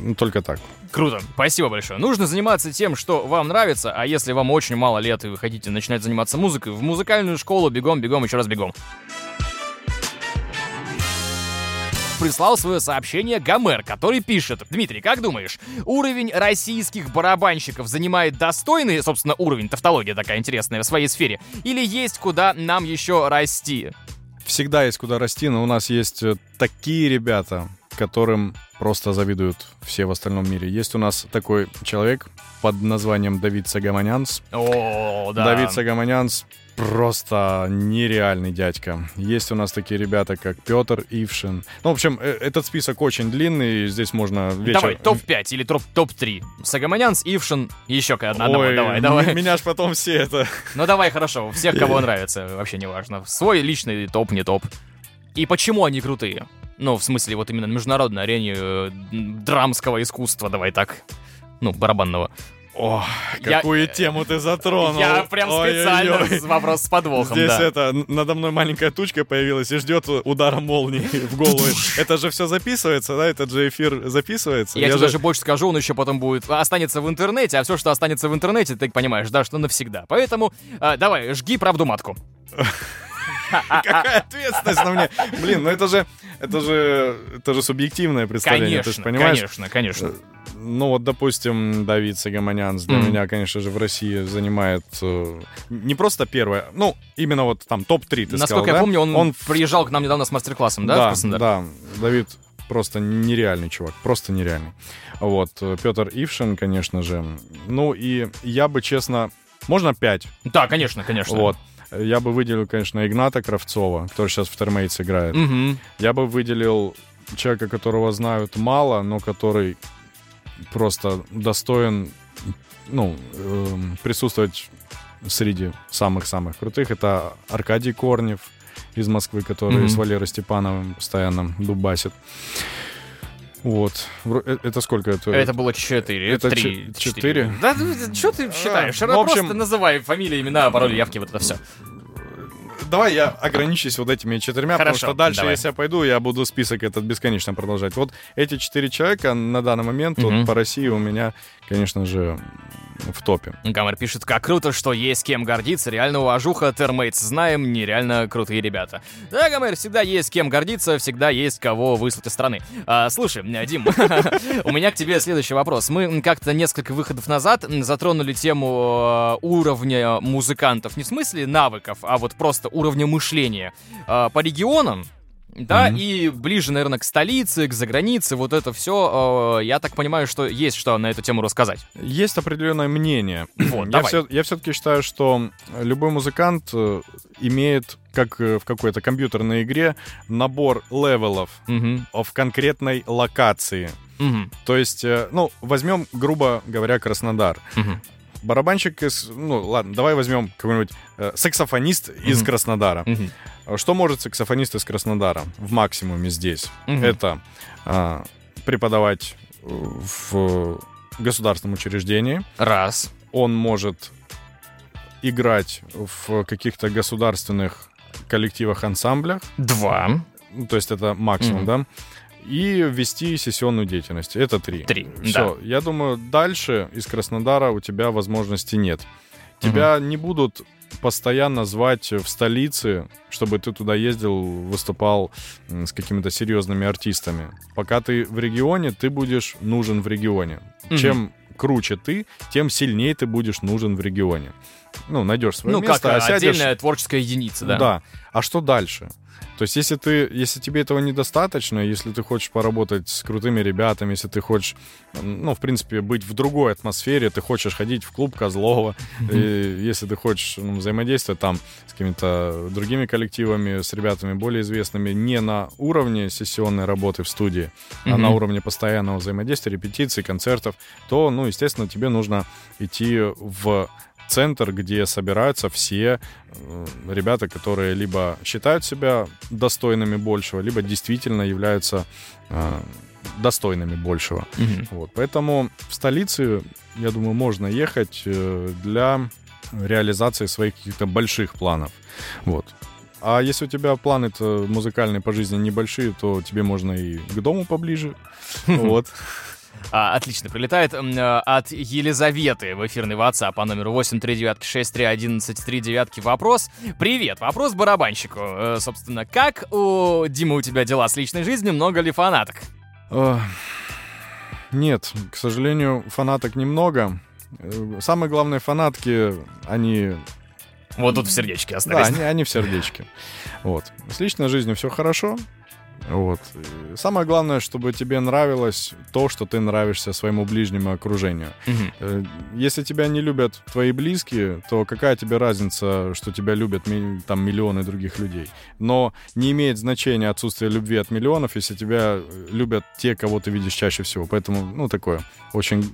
Ну, только так. Круто, спасибо большое. Нужно заниматься тем, что вам нравится, а если вам очень мало лет и вы хотите начинать заниматься музыкой, в музыкальную школу бегом, бегом, еще раз бегом. прислал свое сообщение Гомер, который пишет. Дмитрий, как думаешь, уровень российских барабанщиков занимает достойный, собственно, уровень, тавтология такая интересная в своей сфере, или есть куда нам еще расти? Всегда есть куда расти, но у нас есть э, такие ребята, которым просто завидуют все в остальном мире. Есть у нас такой человек под названием Давид Сагаманянс. О, да. Давид Сагаманянс просто нереальный дядька. Есть у нас такие ребята, как Петр Ившин. Ну, в общем, э, этот список очень длинный, здесь можно вечер... Давай, топ-5 или топ-3. Сагаманянс, Ившин, еще одна. Ой, давай, давай. Меня ж потом все это... Ну, давай, хорошо, всех, кого нравится, вообще не важно. Свой личный топ, не топ. И почему они крутые? Ну, в смысле, вот именно на международной арене э, драмского искусства, давай так. Ну, барабанного. О, какую я, тему ты затронул. Я прям специально Ой-ой-ой. вопрос с подвохом, Здесь да. это, надо мной маленькая тучка появилась и ждет удара молнии в голову. Это же все записывается, да? Этот же эфир записывается. Я, я тебе же... даже больше скажу, он еще потом будет останется в интернете, а все, что останется в интернете, ты понимаешь, да, что навсегда. Поэтому э, давай, жги правду матку. (laughs) (laughs) Какая ответственность на мне? Блин, ну это же, это же, это же субъективное представление, конечно, ты понимаешь? Конечно, конечно. Э, ну вот, допустим, Давид Сагаманян для mm. меня, конечно же, в России занимает э, не просто первое, ну, именно вот там топ-3, ты Насколько сказал, я да? помню, он, он приезжал к нам недавно с мастер-классом, да, да, в Краснодар? Да, Давид просто нереальный чувак, просто нереальный. Вот, Петр Ившин, конечно же. Ну и я бы, честно, можно пять? Да, конечно, конечно. Вот. Я бы выделил, конечно, Игната Кравцова, который сейчас в Термейтс играет. Угу. Я бы выделил человека, которого знают мало, но который просто достоин ну, э, присутствовать среди самых-самых крутых. Это Аркадий Корнев из Москвы, который mm-hmm. с Валерой Степановым постоянно дубасит. Вот. Э, это сколько? Это, это было 4. Это 3. 4? Да, что ты считаешь? А, ну, в общем... Просто называй фамилии, имена, пароли, явки, вот это все давай я ограничусь вот этими четырьмя, Хорошо, потому что дальше, давай. если я пойду, я буду список этот бесконечно продолжать. Вот эти четыре человека на данный момент угу. вот, по России у меня, конечно же, в топе. Гаммер пишет, как круто, что есть кем гордиться. Реально уважуха, термейтс знаем, нереально крутые ребята. Да, Гаммер, всегда есть кем гордиться, всегда есть кого выслать из страны. А, слушай, Дим, (laughs) у меня к тебе следующий вопрос. Мы как-то несколько выходов назад затронули тему э, уровня музыкантов. Не в смысле навыков, а вот просто уровня мышления. А, по регионам да, mm-hmm. и ближе, наверное, к столице, к загранице, вот это все, э, я так понимаю, что есть что на эту тему рассказать. Есть определенное мнение. Вот, я, все, я все-таки считаю, что любой музыкант э, имеет, как э, в какой-то компьютерной игре, набор левелов mm-hmm. в конкретной локации. Mm-hmm. То есть, э, ну, возьмем, грубо говоря, Краснодар. Mm-hmm барабанщик из... Ну, ладно, давай возьмем какой-нибудь э, саксофонист mm-hmm. из Краснодара. Mm-hmm. Что может саксофонист из Краснодара в максимуме здесь? Mm-hmm. Это э, преподавать в государственном учреждении. Раз. Он может играть в каких-то государственных коллективах, ансамблях. Два. Ну, то есть это максимум, mm-hmm. да? И вести сессионную деятельность. Это три. Три, Все. Да. Я думаю, дальше из Краснодара у тебя возможности нет. Тебя угу. не будут постоянно звать в столице, чтобы ты туда ездил, выступал с какими-то серьезными артистами. Пока ты в регионе, ты будешь нужен в регионе. Угу. Чем круче ты, тем сильнее ты будешь нужен в регионе. Ну, найдешь свое ну, место, как а сядешь... отдельная творческая единица, да. Да. А что дальше? То есть, если ты, если тебе этого недостаточно, если ты хочешь поработать с крутыми ребятами, если ты хочешь, ну, в принципе, быть в другой атмосфере, ты хочешь ходить в клуб Козлова, и если ты хочешь ну, взаимодействовать там с какими-то другими коллективами, с ребятами более известными, не на уровне сессионной работы в студии, а на уровне постоянного взаимодействия, репетиций, концертов, то, ну, естественно, тебе нужно идти в центр, где собираются все э, ребята, которые либо считают себя достойными большего, либо действительно являются э, достойными большего. Mm-hmm. Вот. Поэтому в столице, я думаю, можно ехать э, для реализации своих каких-то больших планов. Вот. А если у тебя планы-то музыкальные по жизни небольшие, то тебе можно и к дому поближе. (laughs) Вот. А, отлично, прилетает а, от Елизаветы в эфирный WhatsApp по номеру 839-6311-39 вопрос. Привет, вопрос барабанщику. Э, собственно, как у Дима у тебя дела с личной жизнью? Много ли фанаток? нет, к сожалению, фанаток немного. Э, самые главные фанатки, они вот тут в сердечке остались. Да, они, они в сердечке. Вот. С личной жизнью все хорошо. Вот. самое главное, чтобы тебе нравилось то, что ты нравишься своему ближнему окружению. Угу. Если тебя не любят твои близкие, то какая тебе разница, что тебя любят там миллионы других людей? Но не имеет значения отсутствие любви от миллионов, если тебя любят те, кого ты видишь чаще всего. Поэтому, ну, такое очень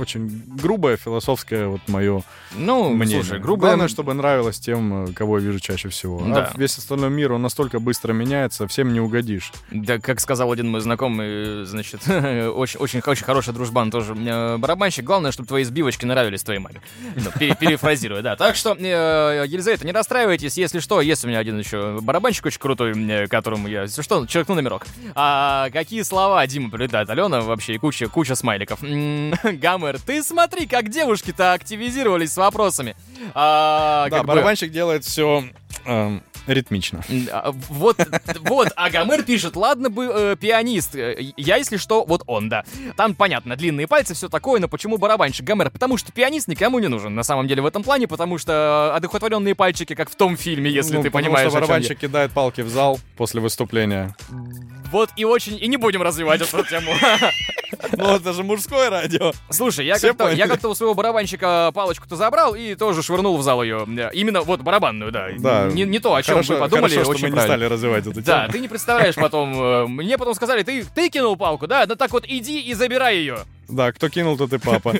очень грубое философское вот мое ну, мнение. Слушай, грубое... Главное, чтобы нравилось тем, э, кого я вижу чаще всего. Да. А весь остальной мир, он настолько быстро меняется, всем не угодишь. Да, как сказал один мой знакомый, значит, (laughs) очень, очень, очень хороший дружбан тоже э, барабанщик. Главное, чтобы твои сбивочки нравились твоей маме. Ну, (laughs) перефразируя, да. Так что, э, Елизавета, не расстраивайтесь, если что, есть у меня один еще барабанщик очень крутой, которому я, если что, черкну номерок. А какие слова Дима прилетает? Алена вообще и куча, куча смайликов. (laughs) Гаммер, ты смотри, как девушки-то активизировались с вопросами. А, да, барабанщик бы... делает все... Эм, Ритмично. А, вот, вот, а Гомер пишет, ладно бы э, пианист, я, если что, вот он, да. Там, понятно, длинные пальцы, все такое, но почему барабанщик Гомер? Потому что пианист никому не нужен, на самом деле, в этом плане, потому что одухотворенные пальчики, как в том фильме, если ну, ты понимаешь, что барабанщик кидает палки в зал после выступления. Вот и очень... И не будем развивать эту тему. (laughs) Ну, это же мужское радио. Слушай, я как-то, я как-то у своего барабанщика палочку-то забрал и тоже швырнул в зал ее. Именно вот барабанную, да. Да. Не, не то, о чем хорошо, вы подумали, хорошо, очень что мы не стали развивать эту тему. Да, ты не представляешь потом. Э, мне потом сказали, ты, ты кинул палку, да? Ну так вот иди и забирай ее. Да, кто кинул, тот и папа.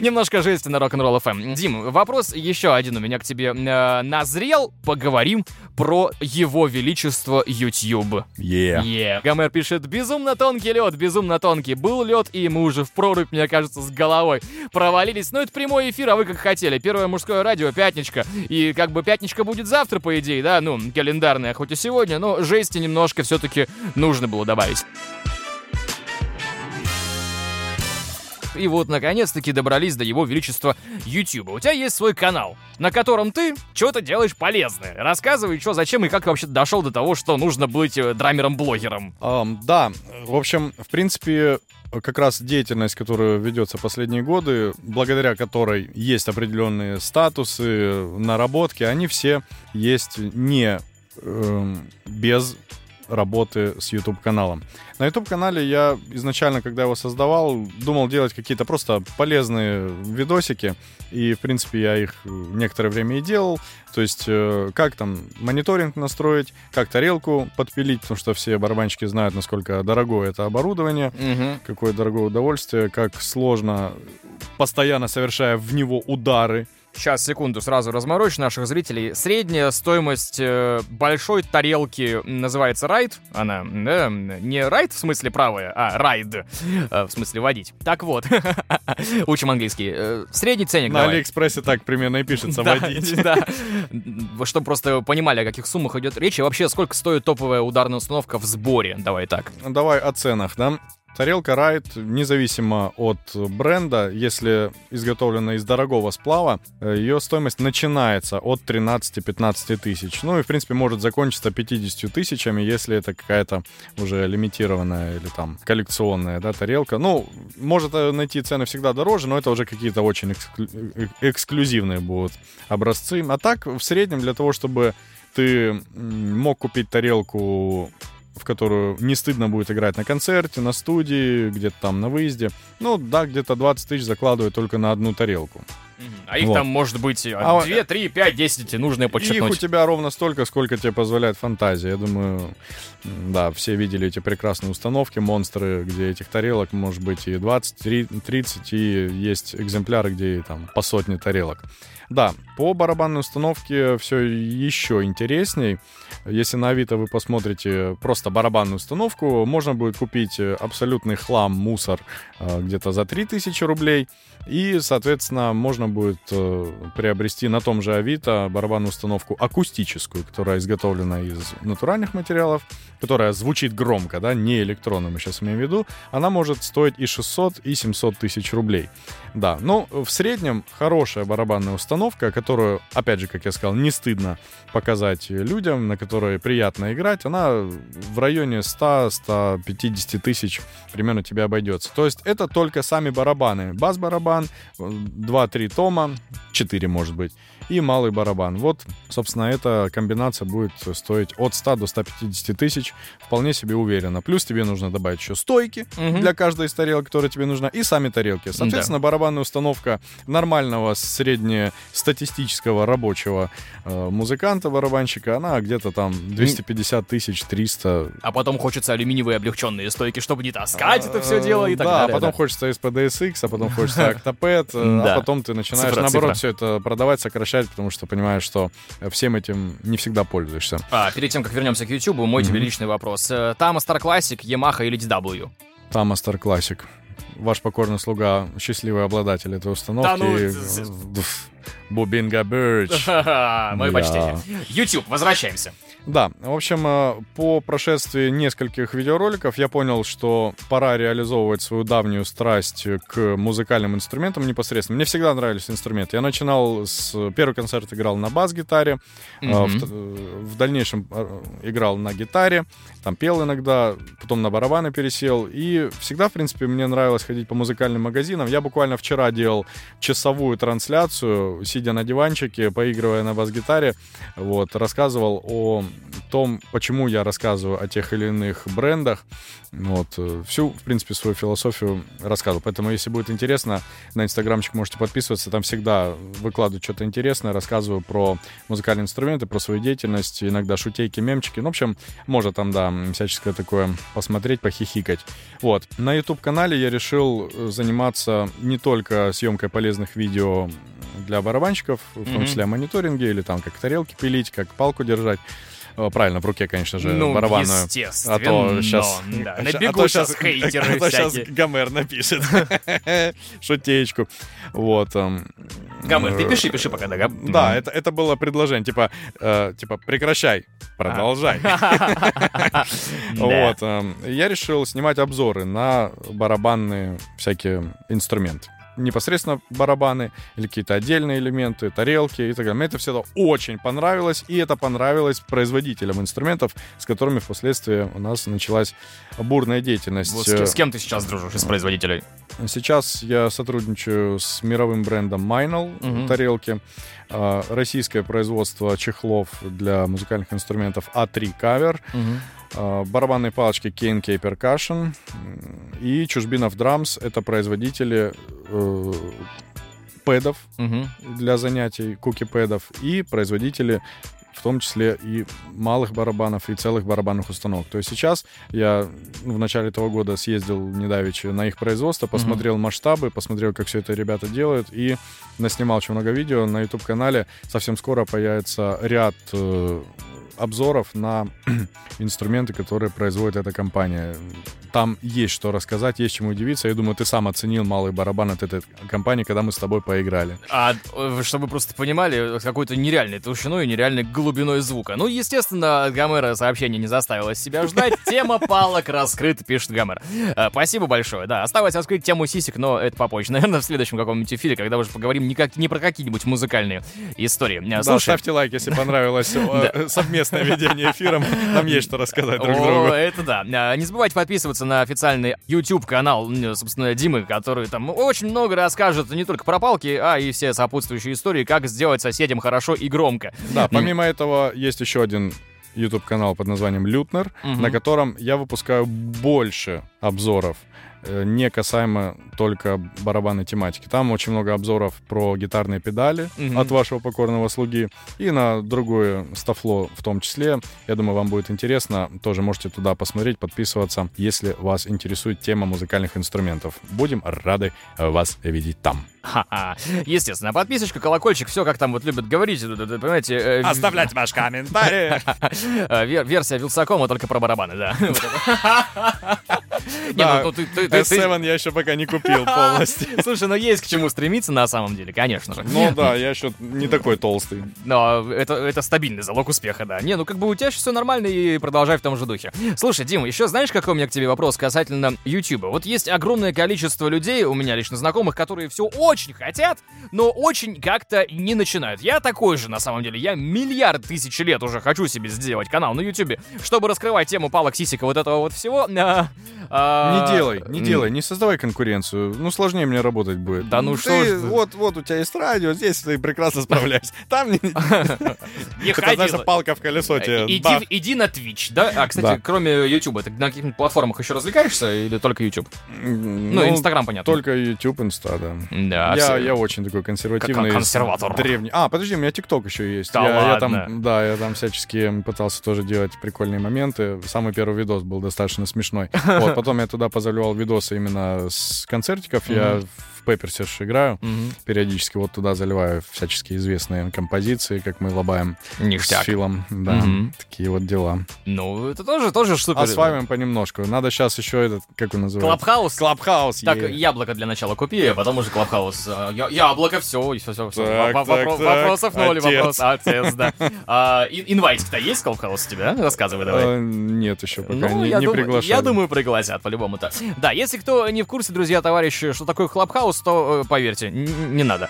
Немножко жести на рок-н-ролл FM. Дим, вопрос еще один у меня к тебе э, назрел. Поговорим про его величество YouTube. Yeah. yeah. Гомер пишет, безумно тонкий лед, безумно тонкий. Был лед, и мы уже в прорубь, мне кажется, с головой провалились. Но это прямой эфир, а вы как хотели. Первое мужское радио, пятничка. И как бы пятничка будет завтра, по идее, да, ну, календарная, хоть и сегодня, но жести немножко все-таки нужно было добавить. И вот, наконец-таки, добрались до его величества YouTube. У тебя есть свой канал, на котором ты что-то делаешь полезное. Рассказывай, что, зачем и как вообще дошел до того, что нужно быть э, драмером-блогером. Um, да, в общем, в принципе, как раз деятельность, которая ведется последние годы, благодаря которой есть определенные статусы, наработки, они все есть не э, без работы с YouTube-каналом. На YouTube-канале я изначально, когда его создавал, думал делать какие-то просто полезные видосики, и, в принципе, я их некоторое время и делал. То есть, э, как там мониторинг настроить, как тарелку подпилить, потому что все барабанщики знают, насколько дорогое это оборудование, угу. какое дорогое удовольствие, как сложно, постоянно совершая в него удары, Сейчас, секунду, сразу разморочь наших зрителей. Средняя стоимость э, большой тарелки называется райд. Она э, не райд в смысле правая, а райд э, в смысле водить. Так вот, (laughs) учим английский. Э, средний ценник На давай. Алиэкспрессе так примерно и пишется водить. (laughs) Да, чтобы просто понимали, о каких суммах идет речь. И вообще, сколько стоит топовая ударная установка в сборе? Давай так. Давай о ценах, да? Тарелка Райт, независимо от бренда, если изготовлена из дорогого сплава, э, ее стоимость начинается от 13-15 тысяч. Ну и, в принципе, может закончиться 50 тысячами, если это какая-то уже лимитированная или там коллекционная да, тарелка. Ну, может э, найти цены всегда дороже, но это уже какие-то очень эксклю... Э, эксклюзивные будут образцы. А так, в среднем, для того, чтобы ты мог купить тарелку в которую не стыдно будет играть на концерте, на студии, где-то там на выезде. Ну, да, где-то 20 тысяч закладывают только на одну тарелку. А их вот. там может быть 2, 3, 5, 10, нужно подчеркнуть. Их у тебя ровно столько, сколько тебе позволяет фантазия. Я думаю, да, все видели эти прекрасные установки, монстры, где этих тарелок может быть и 20, 30, и есть экземпляры, где там по сотне тарелок. Да, по барабанной установке все еще интересней. Если на Авито вы посмотрите просто барабанную установку, можно будет купить абсолютный хлам, мусор э, где-то за 3000 рублей. И, соответственно, можно будет э, приобрести на том же Авито барабанную установку акустическую, которая изготовлена из натуральных материалов, которая звучит громко, да, не электронно мы сейчас имеем в виду. Она может стоить и 600, и 700 тысяч рублей. Да, но в среднем хорошая барабанная установка, которую, опять же, как я сказал, не стыдно показать людям, на которой приятно играть, она в районе 100-150 тысяч примерно тебе обойдется. То есть это только сами барабаны. Бас-барабан, 2-3 тома, 4 может быть и малый барабан. Вот, собственно, эта комбинация будет стоить от 100 до 150 тысяч, вполне себе уверенно. Плюс тебе нужно добавить еще стойки угу. для каждой из тарелок, которая тебе нужна, и сами тарелки. Соответственно, да. барабанная установка нормального среднестатистического рабочего э, музыканта, барабанщика, она где-то там 250 тысяч, 300. А потом хочется алюминиевые облегченные стойки, чтобы не таскать это все дело и так да, далее. А потом да. хочется SPDSX, а потом хочется (laughs) Octopad, э, а потом ты начинаешь, наоборот, все это продавать, сокращать сокращать, потому что понимаешь, что всем этим не всегда пользуешься. А, перед тем, как вернемся к YouTube, мой mm-hmm. тебе личный вопрос. Э, Тама Star Classic, Yamaha или DW? Тама Star Classic. Ваш покорный слуга, счастливый обладатель этой установки. Да, ну... Бубинга Бирч. (laughs) Мое почтение. YouTube, возвращаемся. Да, в общем, э, по прошествии нескольких видеороликов я понял, что пора реализовывать свою давнюю страсть к музыкальным инструментам непосредственно. Мне всегда нравились инструменты. Я начинал с... Первый концерт играл на бас-гитаре, mm-hmm. в, в дальнейшем э, играл на гитаре, там пел иногда, потом на барабаны пересел. И всегда, в принципе, мне нравилось ходить по музыкальным магазинам. Я буквально вчера делал часовую трансляцию, сидя на диванчике, поигрывая на бас-гитаре, вот, рассказывал о том, почему я рассказываю о тех или иных брендах. Вот, э, всю, в принципе, свою философию рассказывал. Поэтому, если будет интересно, на инстаграмчик можете подписываться. Там всегда выкладываю что-то интересное, рассказываю про музыкальные инструменты, про свою деятельность, иногда шутейки, мемчики. Ну, в общем, можно там, да, всяческое такое посмотреть, похихикать. Вот. На YouTube-канале я решил э, заниматься не только съемкой полезных видео для барабанщиков, в том числе о мониторинге, или там как тарелки пилить, как палку держать, Правильно, в руке, конечно же, ну, барабанную. естественно. А то сейчас... Да. Набегут а сейчас хейтеры А то сейчас (laughs) Гомер напишет (laughs) шутеечку. Вот. Эм, Гомер, ты пиши, пиши пока, да? Да, это, это было предложение, типа, э, типа, прекращай, продолжай. (laughs) Вот. Эм, я решил снимать обзоры на барабанные всякие инструменты непосредственно барабаны или какие-то отдельные элементы, тарелки и так далее. Мне это всегда очень понравилось, и это понравилось производителям инструментов, с которыми впоследствии у нас началась бурная деятельность. Вот с, с кем ты сейчас дружишь из производителей? Сейчас я сотрудничаю с мировым брендом Minel угу. тарелки. А, российское производство чехлов для музыкальных инструментов А3 Cover. Угу. Барабанные палочки K&K Percussion и Чужбинов Drums — это производители э, пэдов угу. для занятий, куки-пэдов, и производители в том числе и малых барабанов, и целых барабанных установок. То есть сейчас я в начале этого года съездил недавеча на их производство, посмотрел mm-hmm. масштабы, посмотрел, как все это ребята делают, и наснимал очень много видео на YouTube-канале. Совсем скоро появится ряд э, обзоров на (clears throat) инструменты, которые производит эта компания. Там есть что рассказать, есть чему удивиться. Я думаю, ты сам оценил малый барабан от этой компании, когда мы с тобой поиграли. А э, чтобы просто понимали, какой-то нереальной толщиной и нереальной глубиной звука. Ну, естественно, Гомера сообщение не заставило себя ждать. (laughs) Тема палок раскрыта, пишет Гомер. Э, спасибо большое. Да, осталось раскрыть тему сисек, но это попозже. (laughs) Наверное, в следующем каком-нибудь эфире, когда уже поговорим не, как, не про какие-нибудь музыкальные истории. Слушай, да, ставьте лайк, если понравилось (laughs) э, совместное ведение эфиром. Нам есть что рассказать друг другу. Это да. Не забывайте подписываться на официальный YouTube-канал, собственно, Димы, который там очень много расскажет не только про палки, а и все сопутствующие истории, как сделать соседям хорошо и громко. Да, помимо этого есть еще один YouTube-канал под названием Лютнер, угу. на котором я выпускаю больше обзоров не касаемо только барабанной тематики. Там очень много обзоров про гитарные педали mm-hmm. от вашего покорного слуги и на другое стафло в том числе. Я думаю, вам будет интересно. Тоже можете туда посмотреть, подписываться, если вас интересует тема музыкальных инструментов. Будем рады вас видеть там. Ха-ха. Естественно, подписочка, колокольчик, все как там вот любят говорить, понимаете... Э, Оставлять ваш комментарий. (laughs) Э, версия Вилсакома только про барабаны, да. (laughs) Да, ну, S7 я еще пока не купил (laughs) полностью. Слушай, ну есть к чему стремиться на самом деле, конечно же. Ну да, я еще не такой толстый. Но это, это стабильный залог успеха, да. Не, ну как бы у тебя все нормально и продолжай в том же духе. Слушай, Дима, еще знаешь, какой у меня к тебе вопрос касательно YouTube? Вот есть огромное количество людей, у меня лично знакомых, которые все очень хотят, но очень как-то не начинают. Я такой же, на самом деле. Я миллиард тысяч лет уже хочу себе сделать канал на YouTube, чтобы раскрывать тему палок сисика вот этого вот всего. А, а... Не делай, не делай, не создавай конкуренцию. Ну, сложнее мне работать будет. Да ну что ж. Вот, вот у тебя есть радио, здесь ты прекрасно справляешься. Там не... Это, знаешь, палка в колесо тебе. Иди на Twitch, да? А, кстати, кроме YouTube, ты на каких-нибудь платформах еще развлекаешься или только YouTube? Ну, Инстаграм, понятно. Только YouTube, Инста, да. Да. Я, очень такой консервативный. Консерватор. Древний. А, подожди, у меня ТикТок еще есть. Да ладно. Да, я там всячески пытался тоже делать прикольные моменты. Самый первый видос был достаточно смешной. (laughs) Вот, Потом я туда позаливал видосы именно с концертиков. Mm-hmm. Я Пепперсе играю. Угу. Периодически вот туда заливаю всяческие известные композиции, как мы лобаем Ништяк. с Филом. Да, угу. такие вот дела. Ну, это тоже, тоже супер. Осваиваем понемножку. Надо сейчас еще этот, как он называется? Clubhouse? Clubhouse. Так, е- яблоко для начала купи, а потом уже Clubhouse. А, я- яблоко, все, все, все. все. Так, так, так. Вопросов ноль, Отец. вопрос. Отец, да. А, ин- инвайтик-то есть Clubhouse у тебя? Рассказывай давай. Э, Нет, еще пока Ну, не, я, не приглашали. я думаю, пригласят по-любому-то. Да, если кто не в курсе, друзья, товарищи, что такое Clubhouse, то э, поверьте, не надо.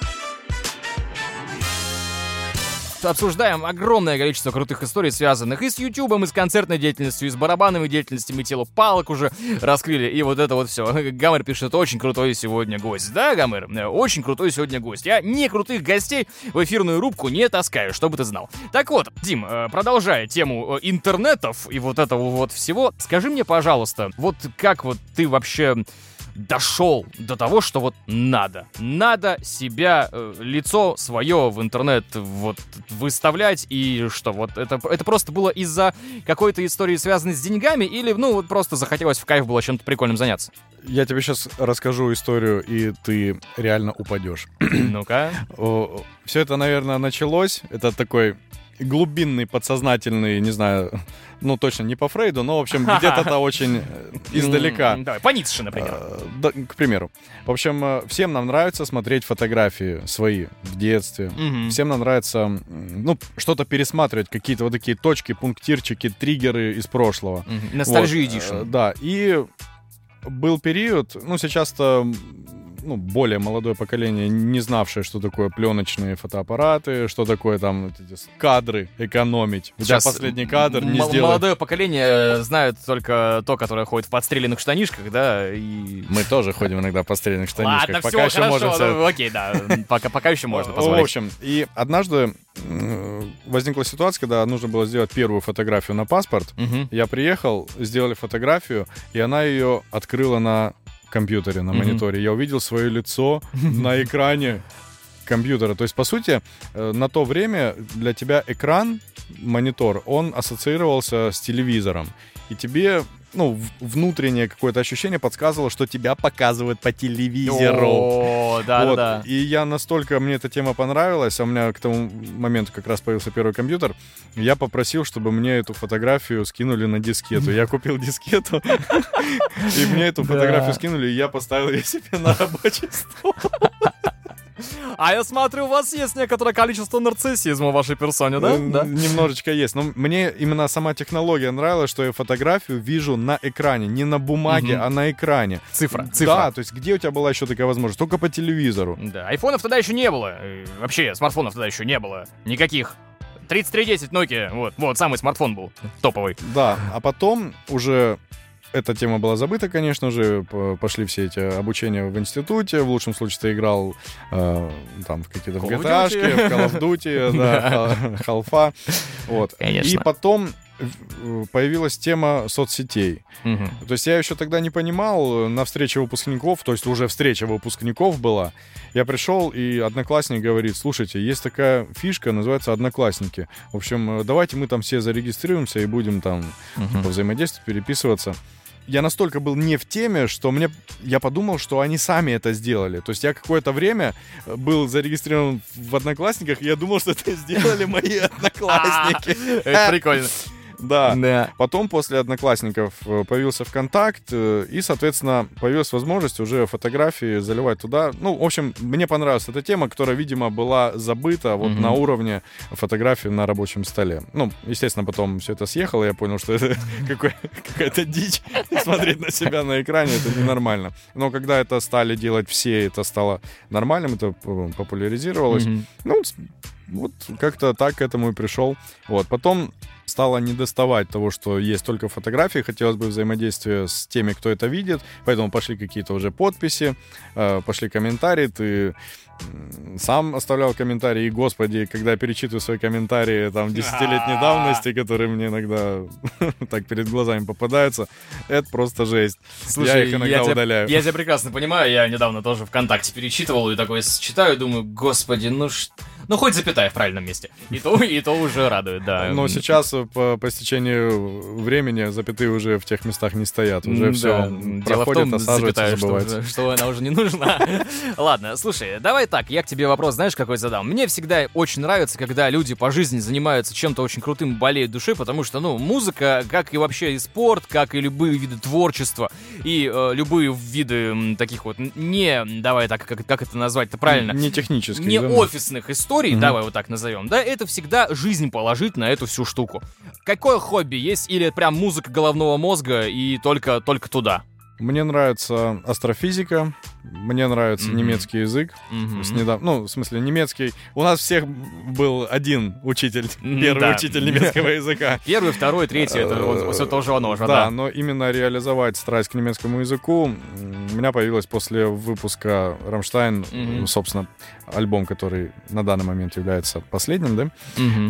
Обсуждаем огромное количество крутых историй, связанных и с Ютубом, и с концертной деятельностью, и с барабанными деятельностями, тело палок уже раскрыли, и вот это вот все. (laughs) Гамер пишет, очень крутой сегодня гость. Да, Гамер? Э, Очень крутой сегодня гость. Я не крутых гостей в эфирную рубку не таскаю, чтобы ты знал. Так вот, Дим, э, продолжая тему э, интернетов и вот этого вот всего, скажи мне, пожалуйста, вот как вот ты вообще дошел до того, что вот надо. Надо себя, э, лицо свое в интернет вот выставлять, и что, вот это, это просто было из-за какой-то истории, связанной с деньгами, или, ну, вот просто захотелось в кайф было чем-то прикольным заняться? Я тебе сейчас расскажу историю, и ты реально упадешь. Ну-ка. Все это, наверное, началось. Это такой глубинный, подсознательный, не знаю, ну точно не по Фрейду, но, в общем, (laughs) где-то это очень э, издалека. Давай, по Ницше, например. Э, да, к примеру. В общем, э, всем нам нравится смотреть фотографии свои в детстве. Всем нам нравится, ну, что-то пересматривать, какие-то вот такие точки, пунктирчики, триггеры из прошлого. Мгм. Ностальжи Вот, Да, и был период, ну, сейчас-то ну, более молодое поколение, не знавшее, что такое пленочные фотоаппараты, что такое там эти кадры экономить. Сейчас последний кадр не сделай. Молодое поколение э, знает только то, которое ходит в подстреленных штанишках, да, и... Мы тоже ходим иногда по стрельных штанишках. Ладно, пока все, еще хорошо, себе ну, окей, да, пока, пока еще можно В позволить. общем, и однажды возникла ситуация, когда нужно было сделать первую фотографию на паспорт. Мгм. Я приехал, сделали фотографию, и она ее открыла на компьютере, на мониторе. Я увидел свое лицо (laughs) на экране компьютера. То есть, по сути, э, на то время для тебя экран, монитор, он ассоциировался с телевизором. И тебе, ну, внутреннее какое-то ощущение подсказывало, что тебя показывают по телевизору. О, да, Вот. да. И я настолько, мне эта тема понравилась, а у меня к тому моменту как раз появился первый компьютер, я попросил, чтобы мне эту фотографию скинули на дискету. Я купил дискету, (laughs) и мне эту фотографию скинули, и я поставил ее себе на рабочий стол. А я смотрю, у вас есть некоторое количество нарциссизма в вашей персоне, да? Да. Немножечко есть. Но мне именно сама технология нравилась, что я фотографию вижу на экране, не на бумаге, а на экране. Цифра, Да, цифра. то есть где у тебя была еще такая возможность? Только по телевизору. Да, айфонов тогда еще не было. э, Вообще, смартфонов тогда еще не было. Никаких. 3310 Nokia, вот, вот, самый смартфон был топовый. Да, а потом уже эта тема была забыта, конечно же. Пошли все эти обучения в институте. В лучшем случае ты играл э, там в какие-то в GTA, в Call of Duty, (laughs) да, халфа. Вот. И потом э, появилась тема соцсетей. Мгм. То есть я еще тогда не понимал, на встрече выпускников, то есть уже встреча выпускников была, я пришел, и одноклассник говорит, слушайте, есть такая фишка, называется «Одноклассники». В общем, э, давайте мы там все зарегистрируемся и будем там Мгм. по взаимодействию переписываться. Я настолько был не в теме, что мне я подумал, что они сами это сделали. То есть я какое-то время э, был зарегистрирован в Одноклассниках, и я думал, что это сделали мои (laughs) одноклассники. Это прикольно. Да. Да. Потом после Одноклассников э, появился ВКонтакт, э, и, соответственно, появилась возможность уже фотографии заливать туда. Ну, в общем, мне понравилась эта тема, которая, видимо, была забыта вот Мгм. на уровне фотографии на рабочем столе. Ну, естественно, потом все это съехало, я понял, что это (laughs) какая-то дичь. (laughs) Смотреть на себя на экране — это ненормально. Но когда это стали делать все, это стало нормальным, это п- популяризировалось. Ну, вот как-то так к этому и пришел. Вот, потом стало не доставать того, что есть только фотографии, хотелось бы взаимодействия с теми, кто это видит, поэтому пошли какие-то уже подписи, э, пошли комментарии, ты сам оставлял комментарии, и, господи, когда я перечитываю свои комментарии там десятилетней давности, которые мне иногда (laughs) так перед глазами попадаются, это просто жесть. Слушай, я их иногда тебя- удаляю. Я тебя прекрасно понимаю, я недавно тоже ВКонтакте перечитывал и такой читаю, думаю, господи, ну ш- Ну, хоть запятая в правильном месте. И то, и то уже радует, да. Но сейчас э, по, по стечению времени запятые уже в тех местах не стоят. Уже да. все Дело проходит, в том, запятая, что, что она уже не нужна. (laughs) Ладно, слушай, давай так, я к тебе вопрос, знаешь, какой задам? Мне всегда очень нравится, когда люди по жизни занимаются чем-то очень крутым, болеют душой, потому что, ну, музыка, как и вообще и спорт, как и любые виды творчества, и э, любые виды таких вот не, давай так, как, как это назвать-то правильно? Не технических. Не да? офисных историй, угу. давай вот так назовем, да, это всегда жизнь положить на эту всю штуку. Какое хобби есть или прям музыка головного мозга и только, только туда? Мне нравится астрофизика, мне нравится mm-hmm. немецкий язык. Mm-hmm. С недав... Ну, в смысле, немецкий. У нас всех был один учитель, первый да. учитель немецкого языка. (laughs) Первый, второй, третий, это все тоже оно же, да. но именно реализовать страсть к немецкому языку у меня появилась после выпуска «Рамштайн», собственно, альбом, который на данный момент является последним, да?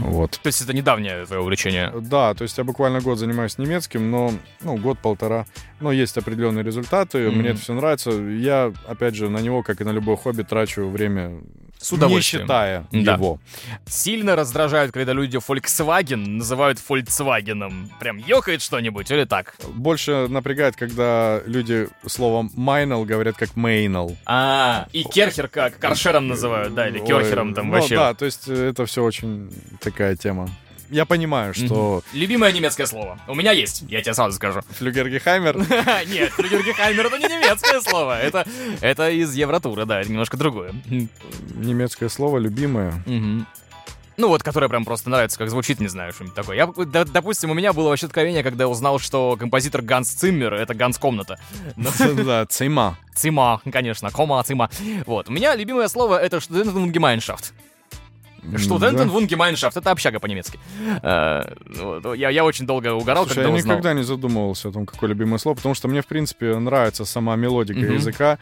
Вот. То есть это недавнее твое увлечение? Да, то есть я буквально год занимаюсь немецким, но, ну, год-полтора. Но есть определенные результаты, мне это все нравится. Я опять же, на него, как и на любое хобби, трачу время с удовольствием. Не считая да. его. Сильно раздражают, когда люди Volkswagen называют Volkswagen. Прям ёкает что-нибудь или так? Больше напрягает, когда люди словом майнал говорят как мейнал. А, и керхер как каршером называют, да, или керхером там ну, вообще. да, то есть это все очень такая тема я понимаю, что... Любимое немецкое слово. У меня есть, я тебе сразу скажу. Флюгергехаймер? (laughs) Нет, флюгергехаймер это не немецкое слово. Это, это из Евротура, да, это немножко другое. Немецкое слово любимое. Ну вот, которое прям просто нравится, как звучит, не знаю, что-нибудь такое. Я, допустим, у меня было вообще откровение, когда я узнал, что композитор Ганс Циммер — это Ганс Комната. (laughs) Да, Цима. Цима, конечно, кома, Цима. Вот, у меня любимое слово — это Штудентенгемайншафт. Студентен Вунги Майншафт. Это общага по-немецки. Э, я, я очень долго угорал, Слушай, когда я узнал. никогда не задумывался о том, какое любимое слово, потому что мне, в принципе, нравится сама мелодика mm-hmm. языка.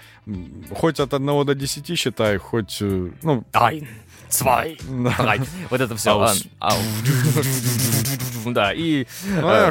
Хоть от 1 до 10 считай, хоть... Э, ну... Ein, zwei, drei. Вот это все. (laughs) Да, и... Ну, а,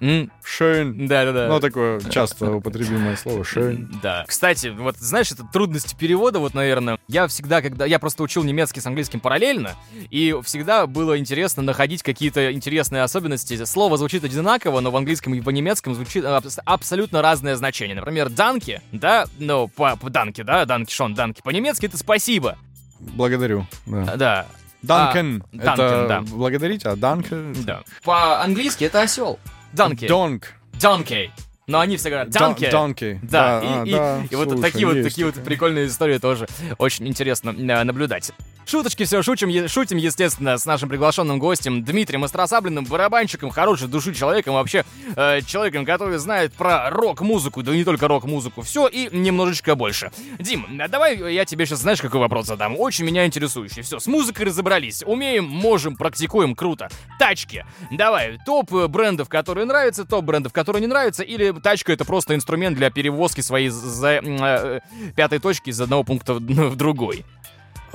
schön. Шейн. Да-да-да. Ну, такое часто употребимое слово. (laughs) Шейн. Да. Кстати, вот знаешь, это трудности перевода, вот, наверное. Я всегда, когда... Я просто учил немецкий с английским параллельно, и всегда было интересно находить какие-то интересные особенности. Слово звучит одинаково, но в английском и по немецком звучит абсолютно разное значение. Например, данки, да, ну, по, по данки, да, данки, шон, данки. По-немецки это спасибо. Благодарю. Да. да. Данкен. А, это да. благодарить, а данке... Да. По-английски это осел. Данки. Донг. Донкей. Но они все говорят «Данки». Донки. Да, да, и, а, и, и вот такие вот такие вот прикольные истории тоже очень интересно э, наблюдать. Шуточки все шутим, шутим, естественно, с нашим приглашенным гостем Дмитрием Остросаблиным, барабанщиком, хорошей души человеком, вообще э, человеком, который знает про рок-музыку, да не только рок-музыку, все и немножечко больше. Дим, давай я тебе сейчас, знаешь, какой вопрос задам? Очень меня интересующий. Все, с музыкой разобрались. Умеем, можем, практикуем, круто. Тачки. Давай, топ брендов, которые нравятся, топ брендов, которые не нравятся, или тачка это просто инструмент для перевозки своей за, э, пятой точки из одного пункта в (laughs) другой.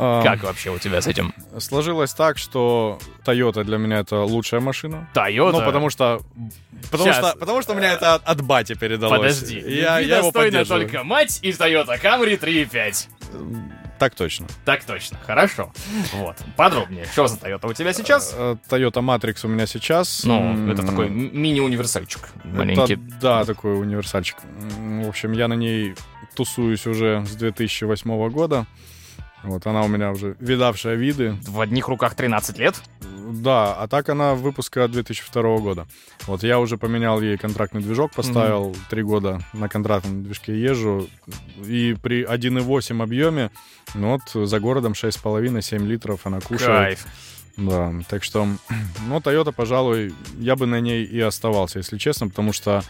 А, как вообще у тебя с этим? Сложилось так, что Toyota для меня это лучшая машина. Toyota? Ну, потому что... Потому, что, потому что у меня это от, от бати передалось. Подожди. Я, я его только мать и Toyota Camry 3.5. Так точно. Так точно, хорошо. Вот, подробнее. Что за Toyota у тебя сейчас? Э, Toyota Matrix у меня сейчас. Ну, это такой мини-универсальчик маленький. Это, да, такой универсальчик. В общем, я на ней тусуюсь уже с 2008 года. Вот она у меня уже видавшая виды. В одних руках 13 лет? Да, а так она выпуска 2002 года. Вот я уже поменял ей контрактный движок, поставил три mm-hmm. года на контрактном движке езжу. И при 1,8 объеме, ну вот за городом 6,5-7 литров она кушает. Кайф. Да, так что, (clears throat) ну, Toyota, пожалуй, я бы на ней и оставался, если честно, потому что,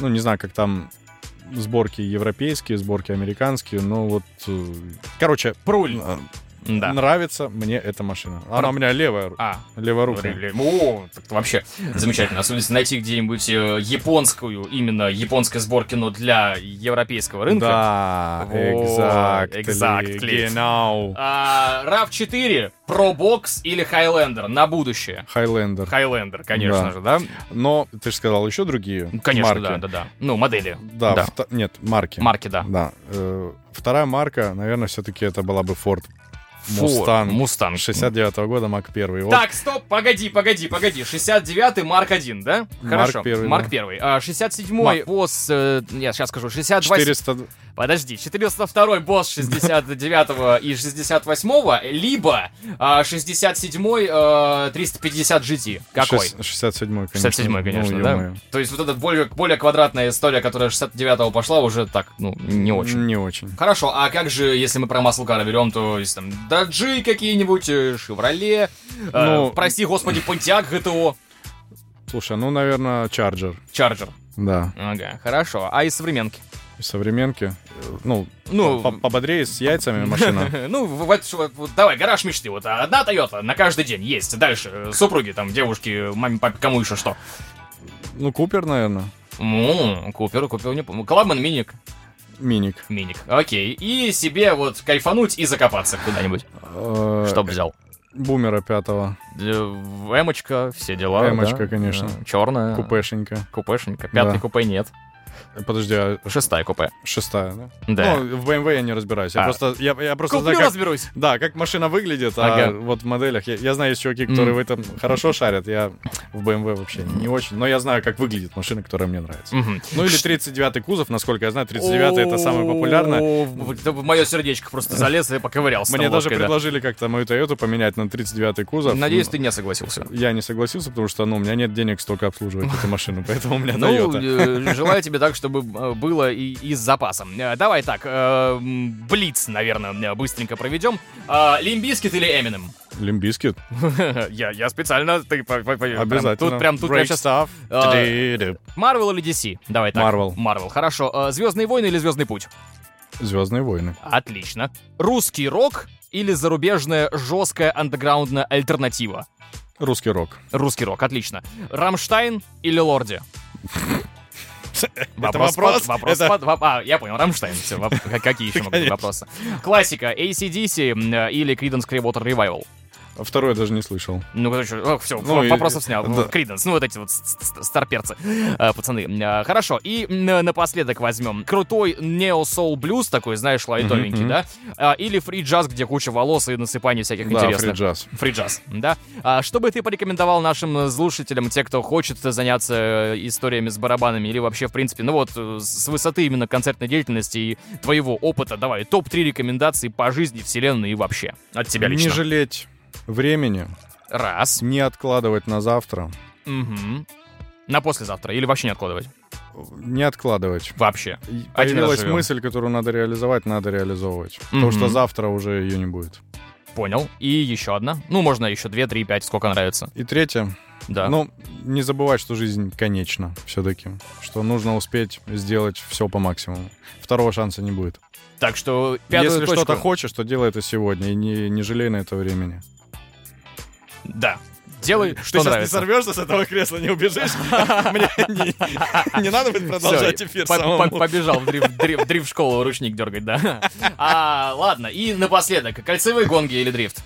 ну, не знаю, как там сборки европейские, сборки американские, но вот... Э, короче... Пруль. Да. Нравится мне эта машина. Она Про... у меня левая, а, левая рука. О, так вообще замечательно. Особенно найти где-нибудь э, японскую, именно японской сборки, но для европейского рынка. Да, exactly. exactly. Genau. А, RAV4, Pro Box или Highlander на будущее? Highlander. Highlander, конечно да. же, да? Но ты же сказал еще другие Конечно, марки. да, да, да. Ну, модели. Да, да. Нет, марки. Марки, да. Да. Э, вторая марка, наверное, все-таки это была бы Ford Mustang. Mustang. 69-го года, Mach 1. Вот. Так, стоп, погоди, погоди, погоди. 69-й, Марк 1, да? Хорошо. Марк 1, Марк да. 1. А 67-й босс... Э, я сейчас скажу, 62 400... Подожди, 402 босс 69 (laughs) и 68 либо а, 67 а, 350 GT. Какой? 67 конечно. 67 конечно, ну, да? То есть вот эта более, более квадратная история, которая 69-го пошла, уже так, ну, не очень. Не очень. Хорошо, а как же, если мы про маслкара берем, то есть там даджи какие-нибудь, э, Шевроле, ну, э, прости господи, Понтиак ГТО. Слушай, ну, наверное, Чарджер. Чарджер. Да. Ага, хорошо. А из современки? Из современки. Ну, ну пободрее с яйцами машина. (laughs) Ну, вот, вот, давай, гараж мечты. Вот одна Тойота на каждый день есть. Дальше супруги, там, девушки, маме, папе, кому еще что? Ну, Купер, наверное. Ну, Купер, Купер, не помню. Клабман Миник. Миник. Миник, окей. И себе вот кайфануть и закопаться куда-нибудь. Э, что взял? Бумера пятого. Эмочка, все дела. Эмочка, конечно. Черная. Купешенька. Купешенька. Пятый купе нет. Подожди, а... Шестая купе. Шестая, да? Да. Ну, в BMW я не разбираюсь. Я А. просто, я, я просто Куплю, знаю, как, разберусь. да, как машина выглядит, Ага. а вот в моделях. Я, я знаю, есть чуваки, которые Мгм. в этом хорошо шарят. Я в BMW вообще не очень. Но я знаю, как выглядит машина, которая мне нравится. Мгм. Ну или 39-й кузов, насколько я знаю, 39-й это самое популярное. В- мое сердечко просто залез и поковырялся. Мне даже предложили как-то мою Тойоту поменять на 39-й кузов. Надеюсь, Ну, ты не согласился. Я не согласился, потому что, ну, у меня нет денег столько обслуживать эту машину, (laughs) поэтому у меня Ну, Toyota. э, желаю тебе так, чтобы э, было и, и с запасом. Э, Давай так, э, Блиц, наверное, э, быстренько проведем. Limp Bizkit или Eminem? Limp Bizkit. (laughs) я, я специально, ты по- по- по- прям Обязательно. тут прям тут прям сейчас. Марвел или DC? Давай так. Marvel. Marvel, хорошо. Звездные войны или Звездный путь? Звездные войны. Отлично. Русский рок или зарубежная жесткая андеграундная альтернатива? Русский рок. Русский рок, отлично. Рамштайн или Lordi? (laughs) (laughs) Это вопрос? вопрос Это- под- воп- а, я понял, Рамштайн. Все, воп- как- какие еще могут быть вопросы? Классика, AC/DC э, или Creedence Clearwater Revival? Второй я даже не слышал. Ну, короче, все, Ну и- вопросов снял. да. Creedence, ну вот эти вот старперцы, э, пацаны. Э, Хорошо, и напоследок возьмем крутой Neo Soul Blues, такой, знаешь, лайтовенький, да? А, Или фри-джаз, где куча волос и насыпание всяких Да, интересных. фри-джаз. Фри-джаз, да. А что бы ты порекомендовал нашим э, слушателям, те, кто хочет заняться э, историями с барабанами, или вообще, в принципе, ну вот, с высоты именно концертной деятельности и твоего опыта, давай, топ-3 рекомендации по жизни, вселенной и вообще. От тебя лично. Не жалеть времени, Раз. не откладывать на завтра, Угу. На послезавтра или вообще не откладывать? не откладывать. Вообще. Появилась мысль, которую надо реализовать, надо реализовывать. Потому что завтра уже ее не будет. Понял. И еще одна. Ну, можно еще две, три, пять, сколько нравится. И третье, Да. ну, не забывать, что жизнь конечна все-таки. Что нужно успеть сделать все по максимуму. Второго шанса не будет. так что пятую Если точку- что-то хочешь, то делай это сегодня и не, не жалей на это времени. Да. Делай, что нравится. сорвешься с этого кресла, не убежишь? (laughs) Мне не, не надо будет продолжать эфир по- самому. по- Побежал в дриф- дриф- в дрифт-школу ручник дергать, да. (laughs) А, ладно, и напоследок, кольцевые гонги или дрифт?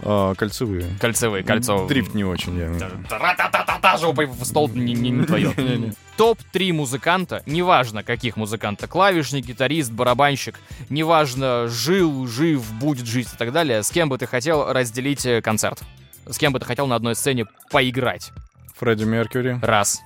А, кольцевые. Кольцевые, кольцо. Дрифт не очень, я Та-та-та-та-та, жопой в стол не, не, не твое. (laughs) Не-не. Топ-3 музыканта, неважно каких музыканта, клавишник, гитарист, барабанщик, неважно, жил, жив, будет жить и так далее, с кем бы ты хотел разделить э, концерт? С кем бы ты хотел на одной сцене поиграть? Фредди Меркьюри, Раз,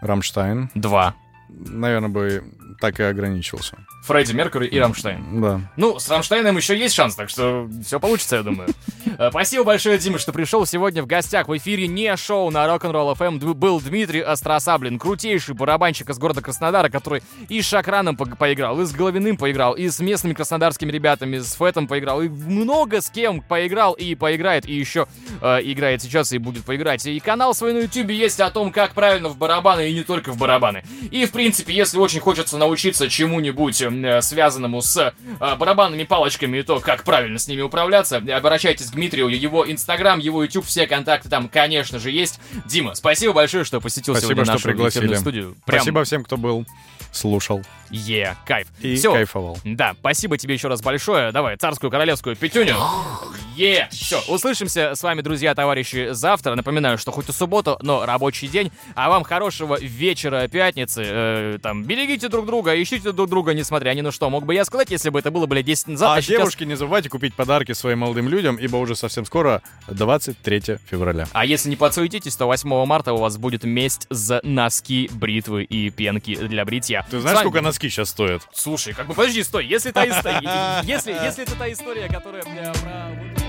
Рамштайн. два. Наверное, бы так и ограничился. Фредди Меркьюри и Рамштайн. Да. Ну, с Rammstein'ом еще есть шанс, так что все получится, я думаю. (laughs) Э, Спасибо большое, Дима, что пришел сегодня в гостях. В эфире не шоу на Rock'n'Roll FM был Дмитрий Остросаблин, крутейший барабанщик из города Краснодара, который и с Шокраном по- поиграл, и с Головиным поиграл, и с местными краснодарскими ребятами, с Фэтом поиграл, и много с кем поиграл и поиграет, и еще э, играет сейчас и будет поиграть. И канал свой на YouTube есть о том, как правильно в барабаны и не только в барабаны. И, в принципе, если очень хочется научиться чему-нибудь э, связанному с э, барабанными палочками и то, как правильно с ними управляться, обращайтесь к Дмитрию, его Инстаграм, его YouTube, все контакты там, конечно же, есть. Дима, спасибо большое, что посетил Спасибо, сегодня что нашу пригласили. студию. Прям, Спасибо всем, кто был, слушал е, кайф. и Всё. кайфовал. Да, спасибо тебе еще раз большое. Давай, царскую королевскую пятюню. Е! Все, услышимся с вами, друзья, товарищи, завтра. Напоминаю, что хоть и суббота, но рабочий день. А вам хорошего вечера пятницы. Э, там, берегите друг друга. Друга, ищите друг друга, несмотря ни на что. Мог бы я сказать, если бы это было, блядь, 10 назад. А, а девушки, сейчас... не забывайте купить подарки своим молодым людям, ибо уже совсем скоро 23 февраля. А если не подсуетитесь, то 8 марта у вас будет месть за носки, бритвы и пенки для бритья. Ты знаешь, сколько носки сейчас стоят? Слушай, как бы подожди, стой, если та история, (laughs) если, если это та история, которая про